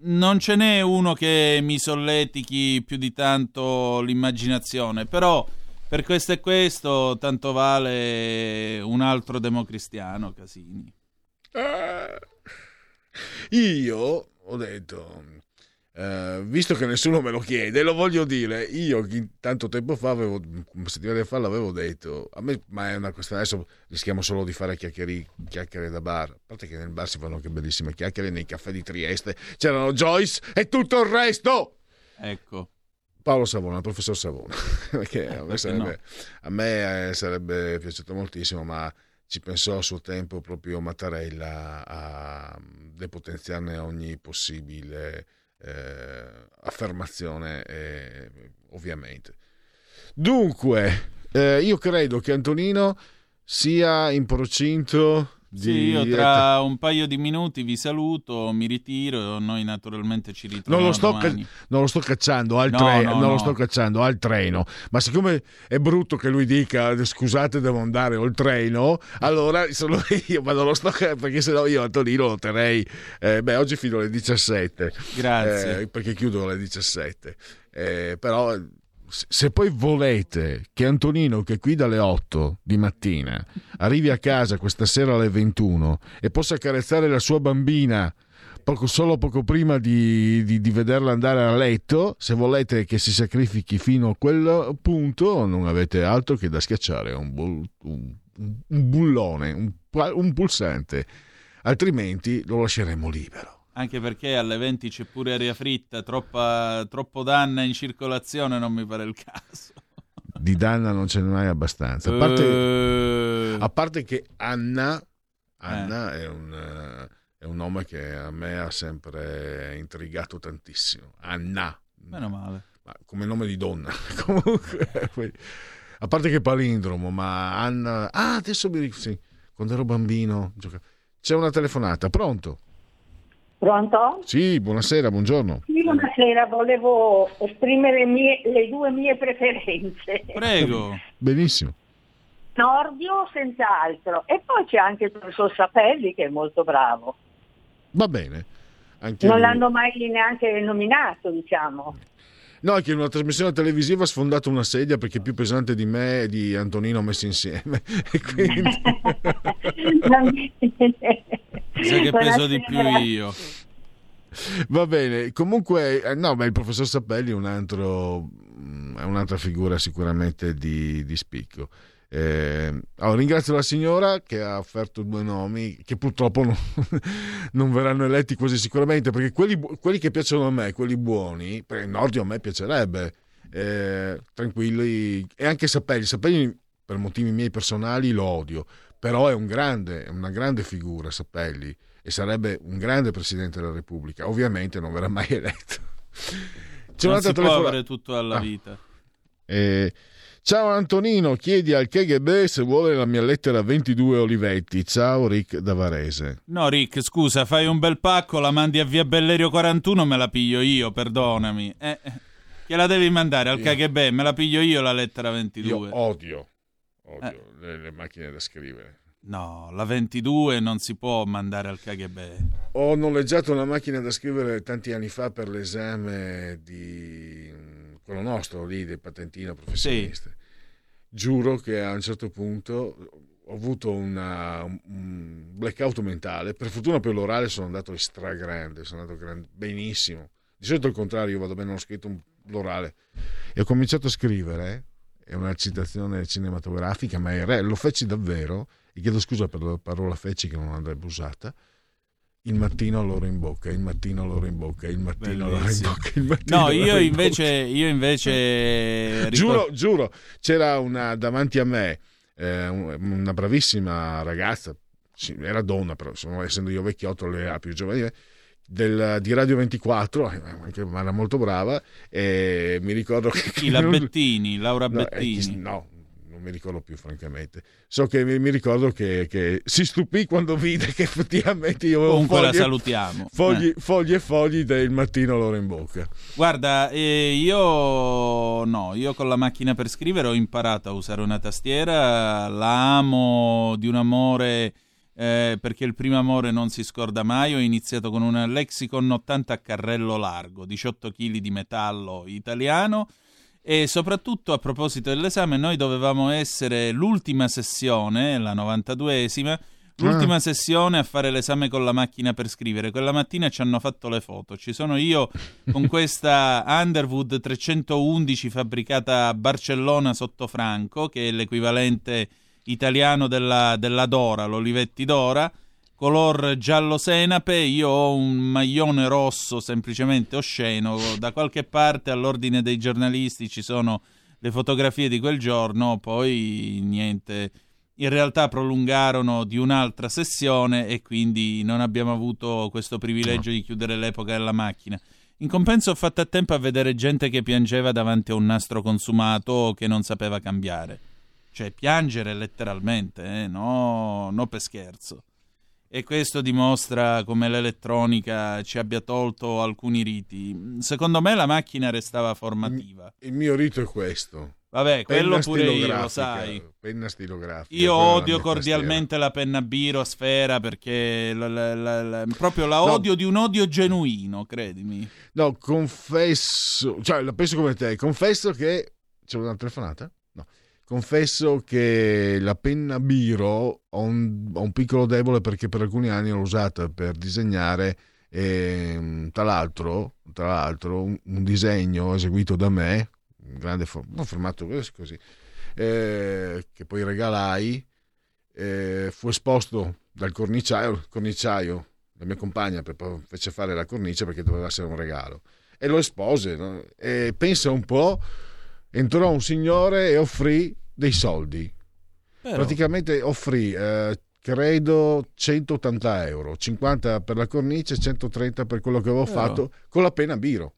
non ce n'è uno che mi solletichi più di tanto l'immaginazione, però per questo e questo tanto vale un altro democristiano, Casini. Ah. Io ho detto, eh, visto che nessuno me lo chiede, lo voglio dire. Io tanto tempo fa, avevo, una settimana fa, l'avevo detto. A me, ma è una questione. Adesso rischiamo solo di fare chiacchiere da bar. A parte che nel bar si fanno anche bellissime chiacchiere. Nei caffè di Trieste c'erano Joyce e tutto il resto. Ecco. Paolo Savona, il professor Savona, perché a me, sarebbe, a me, eh, sarebbe piaciuto moltissimo, ma ci pensò a suo tempo proprio Mattarella a depotenziarne ogni possibile eh, affermazione, eh, ovviamente. Dunque, eh, io credo che Antonino sia in procinto Sì, di- io tra un paio di minuti vi saluto, mi ritiro, noi naturalmente ci ritroviamo Non lo, sto ca- non lo sto cacciando al No, treno, no, non lo no. sto cacciando al treno, ma siccome è brutto che lui dica scusate devo andare al treno, allora sono io, ma non lo sto ca- perché sennò io Antonino lo terrei, eh, beh oggi fino alle 17, Grazie. eh, perché chiudo alle 17, Eh, però se poi volete che Antonino che qui dalle 8 di mattina arrivi a casa questa sera alle 21 e possa carezzare la sua bambina poco, solo poco prima di, di- di vederla andare a letto, se volete che si sacrifichi fino a quel punto, non avete altro che da schiacciare un, bul- un- un bullone, un, un pulsante, altrimenti lo lasceremo libero. Anche perché alle 20 c'è pure aria fritta, troppa, troppo danna in circolazione, non mi pare il caso. Di Danna non ce n'è mai abbastanza. A parte, Eh. a parte che Anna, Anna è, un, eh, è un nome che a me ha sempre intrigato tantissimo. Anna. Meno male. Ma come nome di donna. Comunque, a parte che palindromo, ma Anna... Ah, adesso mi ricordo... Sì, quando ero bambino... gioca- C'è una telefonata, pronto? Pronto? Sì, buonasera, buongiorno. Sì, buonasera, volevo esprimere mie- le due mie preferenze. Prego. Benissimo. Nordio senz'altro. E poi c'è anche il professor Sapelli che è molto bravo. Va bene. Anche non lui. l'hanno mai neanche nominato, diciamo. No, è che in una trasmissione televisiva ha sfondato una sedia perché è più pesante di me e di Antonino messi insieme. E quindi... Sai che peso di più io. Va bene, comunque, eh, no, ma il professor Sappelli è, un altro, mm, è un'altra figura sicuramente di, di spicco. Eh, allora, ringrazio la signora che ha offerto due nomi che purtroppo non, non verranno eletti quasi sicuramente perché quelli, quelli che piacciono a me, quelli buoni, per il Nordio a me piacerebbe, eh, tranquilli, e anche Sappelli. Sappelli per motivi miei personali lo odio, però è un grande, è una grande figura Sappelli e sarebbe un grande Presidente della Repubblica. Ovviamente non verrà mai eletto. C'è non si può telefona- avere tutto alla Ah. vita. Eh, ciao Antonino, chiedi al KGB se vuole la mia lettera 22 Olivetti. Ciao Rick da Varese. No, Rick, scusa, fai un bel pacco, la mandi a via Bellerio 41, me la piglio io, perdonami. Eh, eh, che la devi mandare al KGB, me la piglio io la lettera 22. Io odio, odio Eh. le, le macchine da scrivere. No, la 22 non si può mandare al KGB. Ho noleggiato una macchina da scrivere tanti anni fa per l'esame di quello nostro lì, del patentino professionista. Giuro che a un certo punto ho avuto una- un- blackout mentale. Per fortuna per l'orale sono andato stragrande, sono andato gran- benissimo. Di solito al contrario, io vado bene, ho scritto l'orale. E ho cominciato a scrivere, è una citazione cinematografica, ma re- lo feci davvero, e chiedo scusa per la parola feci che non andrebbe usata. Il mattino loro in bocca, il mattino loro in bocca, il mattino loro in bocca, il mattino No, io in invece, io invece giuro, giuro, c'era una davanti a me, eh, un- una bravissima ragazza, sì, era donna, però insomma, essendo io vecchiotto, lei era più giovane di me, del- di Radio 24, eh, ma era molto brava, e mi ricordo che... Chi, la Bettini, Laura No, eh, Bettini. chi- no, non mi ricordo più francamente. So che mi, mi ricordo che, che si stupì quando vide che effettivamente io avevo Comunque la fogli, salutiamo. fogli, Eh. fogli e fogli del mattino loro in bocca. Guarda, eh, io no, io con la macchina per scrivere ho imparato a usare una tastiera, la amo di un amore eh, perché il primo amore non si scorda mai, ho iniziato con una Lexicon 80 a carrello largo, 18 kg di metallo italiano e soprattutto a proposito dell'esame noi dovevamo essere l'ultima sessione, la 92esima, L'ultima Ah. sessione a fare l'esame con la macchina per scrivere. Quella mattina ci hanno fatto le foto. Ci sono io con questa Underwood 311 fabbricata a Barcellona sotto Franco, che è l'equivalente italiano della, della Dora, l'Olivetti Dora, color giallo senape. Io ho un maglione rosso semplicemente osceno. Da qualche parte all'ordine dei giornalisti ci sono le fotografie di quel giorno, poi niente in realtà prolungarono di un'altra sessione e quindi non abbiamo avuto questo privilegio di chiudere l'epoca della macchina. In compenso ho fatto a tempo a vedere gente che piangeva davanti a un nastro consumato che non sapeva cambiare. Cioè piangere letteralmente, eh? no, no per scherzo. E questo dimostra come l'elettronica ci abbia tolto alcuni riti. Secondo me la macchina restava formativa. Il mio rito è questo. Vabbè, quello Penna pure io, lo sai. Penna stilografica. Io odio cordialmente la penna Biro a sfera perché la- la- la- proprio la No. odio di un odio genuino, credimi. No, confesso, cioè la penso come te, confesso che c'è una telefonata? Confesso che la penna Biro ho un, ho un piccolo debole perché per alcuni anni l'ho usata per disegnare e tra l'altro, tra l'altro un, un disegno eseguito da me, un grande for- un formato così, eh, che poi regalai, eh, fu esposto dal corniciaio, corniciaio, la mia compagna per- fece fare la cornice perché doveva essere un regalo e lo espose. no? E pensa un po', entrò un signore e offrì dei soldi. Però- Praticamente offrì, eh, credo, 180 euro, 50 per la cornice, 130 per quello che avevo Però- fatto con la penna Biro.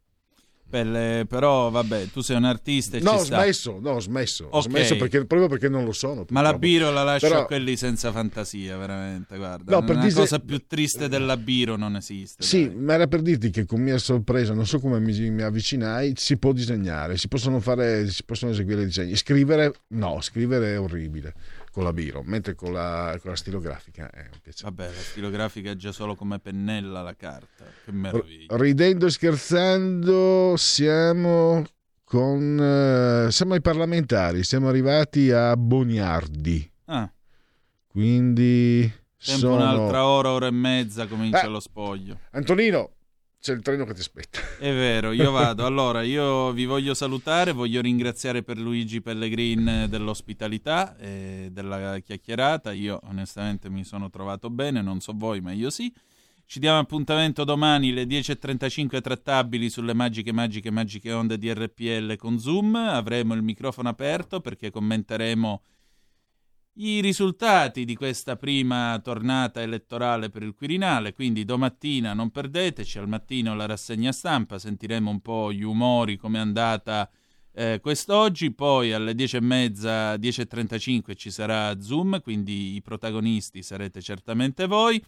Per le- però vabbè, tu sei un artista e No, ci ho smesso, no, ho smesso, ho Ok. smesso perché, proprio perché non lo sono. Ma la purtroppo. Biro la lascia Però- a quelli senza fantasia, veramente, guarda. No, per Una dise- cosa più triste della Biro non esiste. Sì, ma era per dirti che con mia sorpresa, non so come mi, mi avvicinai, si può disegnare, si possono fare, si possono eseguire disegni. Scrivere, no, scrivere è orribile con la biro, mentre con la, con la stilografica è un piacere. Vabbè, la stilografica è già solo come pennella la carta. Che meraviglia. Ridendo e scherzando, siamo con eh, siamo ai parlamentari, siamo arrivati a Boniardi. Ah, Quindi sempre sono un'altra ora, ora e mezza comincia Eh. lo spoglio. Antonino, c'è il treno che ti aspetta. È vero, io vado. Allora, io vi voglio salutare, voglio ringraziare per Luigi Pellegrin dell'ospitalità e della chiacchierata. Io onestamente mi sono trovato bene, non so voi, ma io sì. Ci diamo appuntamento domani alle 10.35 trattabili sulle magiche, magiche, magiche onde di RPL con Zoom. Avremo il microfono aperto perché commenteremo i risultati di questa prima tornata elettorale per il Quirinale, quindi domattina non perdeteci, al mattino la rassegna stampa, sentiremo un po' gli umori, come è andata eh, quest'oggi, poi alle 10.30, 10.35 ci sarà Zoom, quindi i protagonisti sarete certamente voi.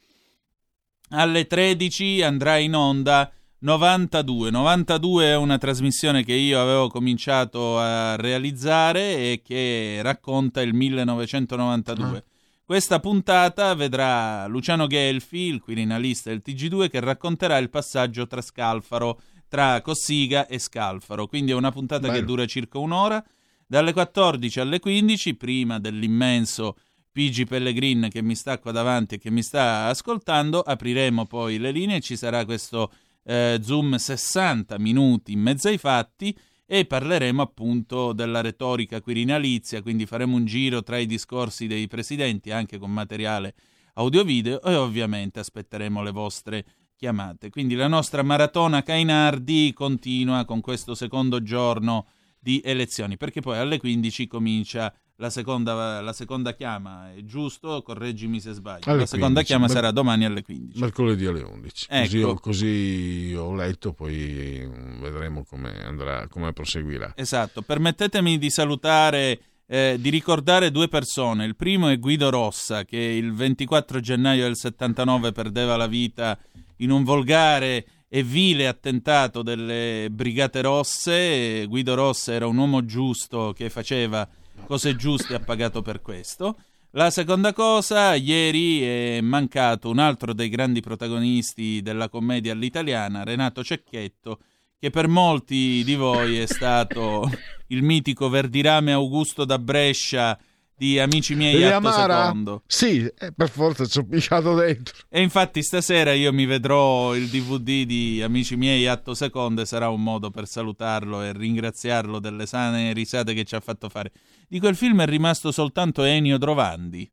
Alle 13 andrà in onda 92. 92 è una trasmissione che io avevo cominciato a realizzare e che racconta il 1992. Questa puntata vedrà Luciano Gelfi, il quirinalista del TG2, che racconterà il passaggio tra Scalfaro, tra Cossiga e Scalfaro. Quindi è una puntata che Bello. dura circa un'ora. Dalle 14 alle 15, prima dell'immenso Pigi Pellegrin che mi sta qua davanti e che mi sta ascoltando, apriremo poi le linee, ci sarà questo eh, Zoom 60 minuti in mezzo ai fatti e parleremo appunto della retorica quirinalizia, quindi faremo un giro tra i discorsi dei presidenti anche con materiale audio-video e ovviamente aspetteremo le vostre chiamate. Quindi la nostra maratona Cainardi continua con questo secondo giorno di elezioni, perché poi alle 15 comincia la seconda, la seconda chiama, è giusto? Correggimi se sbaglio. Alle la seconda 15, chiama mer- sarà domani alle 15. Mercoledì alle 11. Così, Ecco. ho, così ho letto, poi vedremo come andrà, come proseguirà. Esatto, permettetemi di salutare, eh, di ricordare due persone. Il primo è Guido Rossa, che il 24 gennaio del 79 perdeva la vita in un volgare e vile attentato delle Brigate Rosse. Guido Rossa era un uomo giusto che faceva cose giuste e ha pagato per questo. La seconda cosa, ieri è mancato un altro dei grandi protagonisti della commedia all'italiana, Renato Cecchetto, che per molti di voi è stato il mitico Verdirame Augusto da Brescia di Amici miei E atto Amara? secondo. Sì, eh, per forza ci ho piccato dentro. E infatti stasera io mi vedrò il DVD di Amici miei atto secondo e sarà un modo per salutarlo e ringraziarlo delle sane risate che ci ha fatto fare. Di quel film è rimasto soltanto Ennio Drovandi,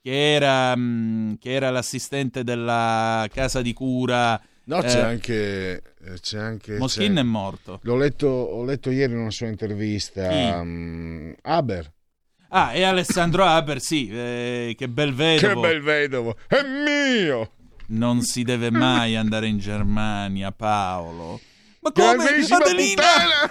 che era, mm, che era l'assistente della casa di cura. No, c'è eh, anche. eh, C'è anche Moschin c'è- è morto. L'ho letto, ho letto ieri in una sua intervista. Chi? mm, Aber. Ah, e Alessandro Haber, sì, eh, che bel Che vedovo. bel vedovo! È mio! Non si deve mai andare in Germania, Paolo. Ma come? Adelina!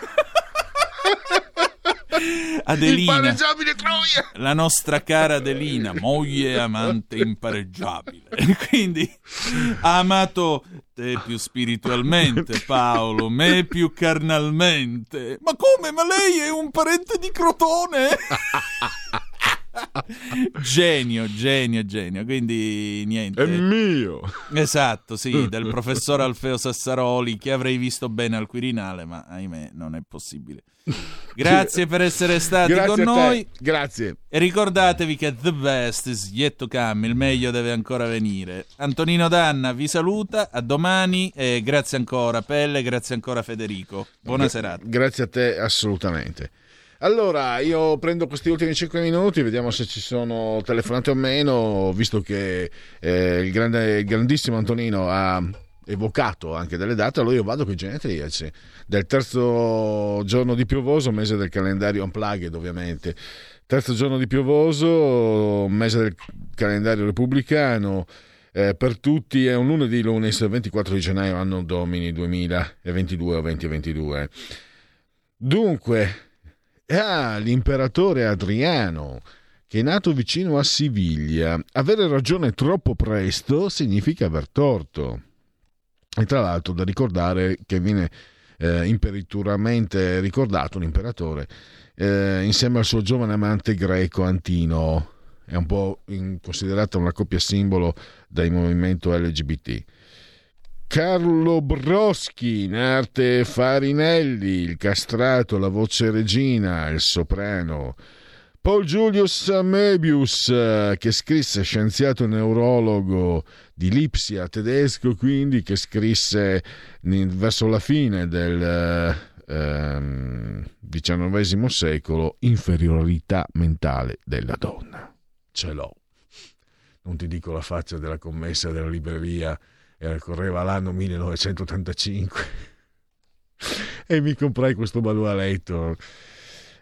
Adelina, Impareggiabile Troia! la nostra cara Adelina, moglie amante impareggiabile. Quindi ha amato te più spiritualmente, Paolo, me più carnalmente. Ma come? Ma lei è un parente di Crotone? genio, genio, genio. Quindi niente. È mio! Esatto, sì, del professor Alfeo Sassaroli che avrei visto bene al Quirinale, ma ahimè non è possibile. Grazie per essere stati Grazie con noi. Grazie. E ricordatevi che the best is yet to come, il meglio deve ancora venire. Antonino Danna vi saluta, a domani e grazie ancora Pelle, grazie ancora Federico. Buona Gra- serata. Grazie a te, assolutamente. Allora, io prendo questi ultimi 5 minuti, vediamo se ci sono telefonate o meno, visto che eh, il, grande, il grandissimo Antonino ha evocato anche delle date, allora io vado con i genetriaci del terzo giorno di piovoso, mese del calendario unplugged ovviamente, terzo giorno di piovoso, mese del calendario repubblicano, eh, per tutti è un lunedì, lunes 24 di gennaio, anno domini 2022 o 2022. Dunque, ah, l'imperatore Adriano, che è nato vicino a Siviglia. Avere ragione troppo presto significa aver torto. E tra l'altro da ricordare che viene eh, imperituramente ricordato l'imperatore eh, insieme al suo giovane amante greco Antino. È un po' considerata una coppia simbolo dal movimento LGBT. Carlo Broschi in arte Farinelli, il castrato, la voce regina, il soprano. Paul Julius Möbius, eh, che scrisse scienziato neurologo di Lipsia, tedesco quindi, che scrisse verso la fine del eh, ehm, XIX secolo Inferiorità mentale della donna. Ce l'ho. Non ti dico la faccia della commessa della libreria correva l'anno 1985 e mi comprai questo manualetto.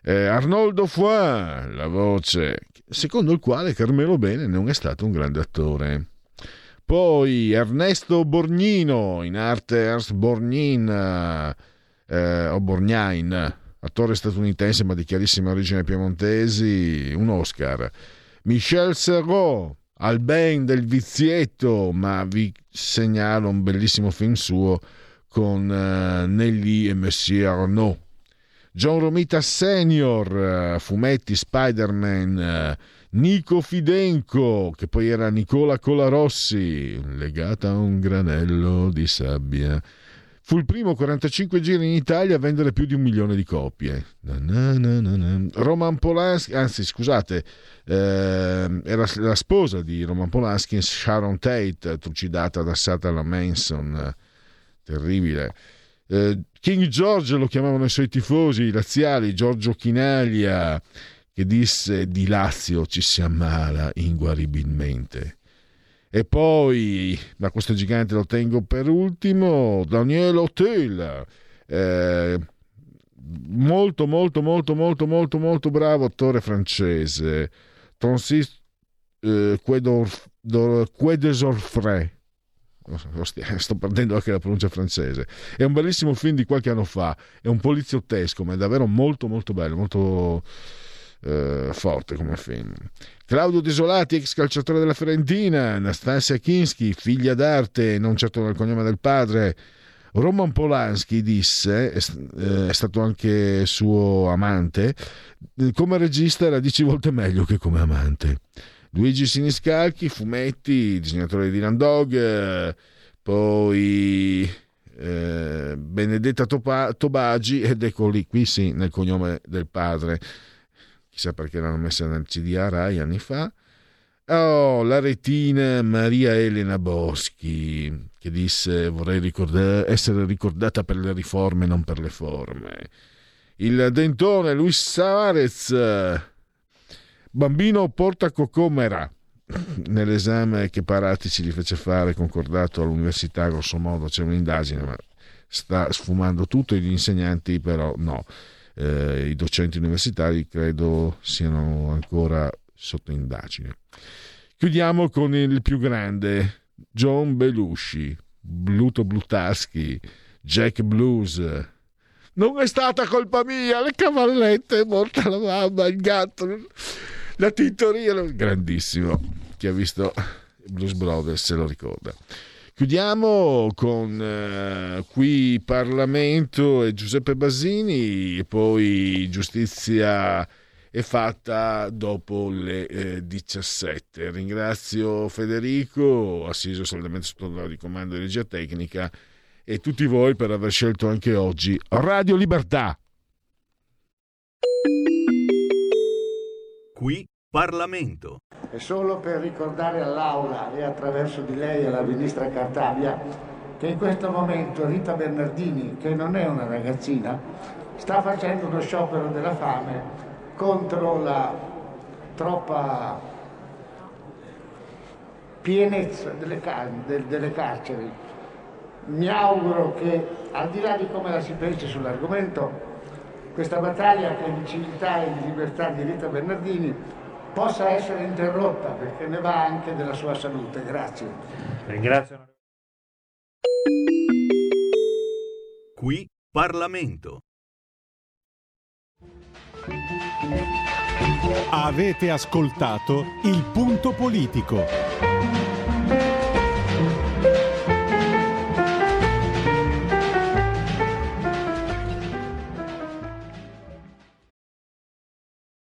Eh, Arnoldo Foy, la voce, secondo il quale Carmelo Bene non è stato un grande attore. Poi Ernesto Borgnino, in arte Ernst Borgnin, eh, o Borgnain, attore statunitense ma di chiarissima origine piemontesi, un Oscar. Michel Serrault, al ben del vizietto, ma vi segnalo un bellissimo film suo con eh, Nelly e Monsieur Arnaud. John Romita Senior, eh, fumetti Spider-Man, eh, Nico Fidenco, che poi era Nicola Colarossi, legata a un granello di sabbia. Fu il primo 45 giri in Italia a vendere più di un milione di copie. Na na na. Roman Polanski, anzi scusate, eh, era la sposa di Roman Polanski, Sharon Tate, trucidata da Satana Manson. Terribile. Eh, King George lo chiamavano i suoi tifosi, laziali, Giorgio Chinaglia, che disse di Lazio ci si ammala inguaribilmente. E poi, da questo gigante lo tengo per ultimo, Daniel Auteuil, eh, molto molto molto molto molto molto bravo attore francese, Francis eh, Quedesorfray, sto perdendo anche la pronuncia francese. È un bellissimo film di qualche anno fa, è un poliziottesco, ma è davvero molto molto bello, molto eh, forte come film. Claudio Desolati, ex calciatore della Fiorentina, Anastasia Kinski, figlia d'arte, non certo dal cognome del padre. Roman Polanski disse, è, è stato anche suo amante, come regista era dieci volte meglio che come amante. Luigi Siniscalchi, fumetti, disegnatore di Dylan Dog, eh, poi eh, Benedetta Topa- Tobagi, ed eccoli qui sì, nel cognome del padre. Chissà perché l'hanno messa nel CDA Rai anni fa. Oh, la retina Maria Elena Boschi, che disse vorrei ricorda- essere ricordata per le riforme, non per le forme. Il dentone Luis Suarez, bambino porta cocomera nell'esame che Paratici gli fece fare concordato all'università grosso modo c'è un'indagine ma sta sfumando tutto gli insegnanti però no eh, i docenti universitari credo siano ancora sotto indagine chiudiamo con il più grande John Belushi Bluto Blutarski Jack Blues Non è stata colpa mia, le cavallette, è morta la mamma, il gatto, la tintoria. Grandissimo. Chi ha visto Blues Brothers se lo ricorda. Chiudiamo con eh, qui Parlamento e Giuseppe Basini e poi giustizia è fatta dopo le eh, 17. Ringrazio Federico, assiso saldamente sotto la di comando di regia tecnica e tutti voi per aver scelto anche oggi Radio Libertà. Qui Parlamento. E solo per ricordare all'Aula e attraverso di lei alla ministra Cartabia che in questo momento Rita Bernardini, che non è una ragazzina, sta facendo uno sciopero della fame contro la troppa pienezza delle, car- del- delle carceri. Mi auguro che, al di là di come la si pensi sull'argomento, questa battaglia è di civiltà e di libertà di Rita Bernardini possa essere interrotta perché ne va anche della sua salute. Grazie. Ringrazio. Qui Parlamento. Avete ascoltato il punto politico.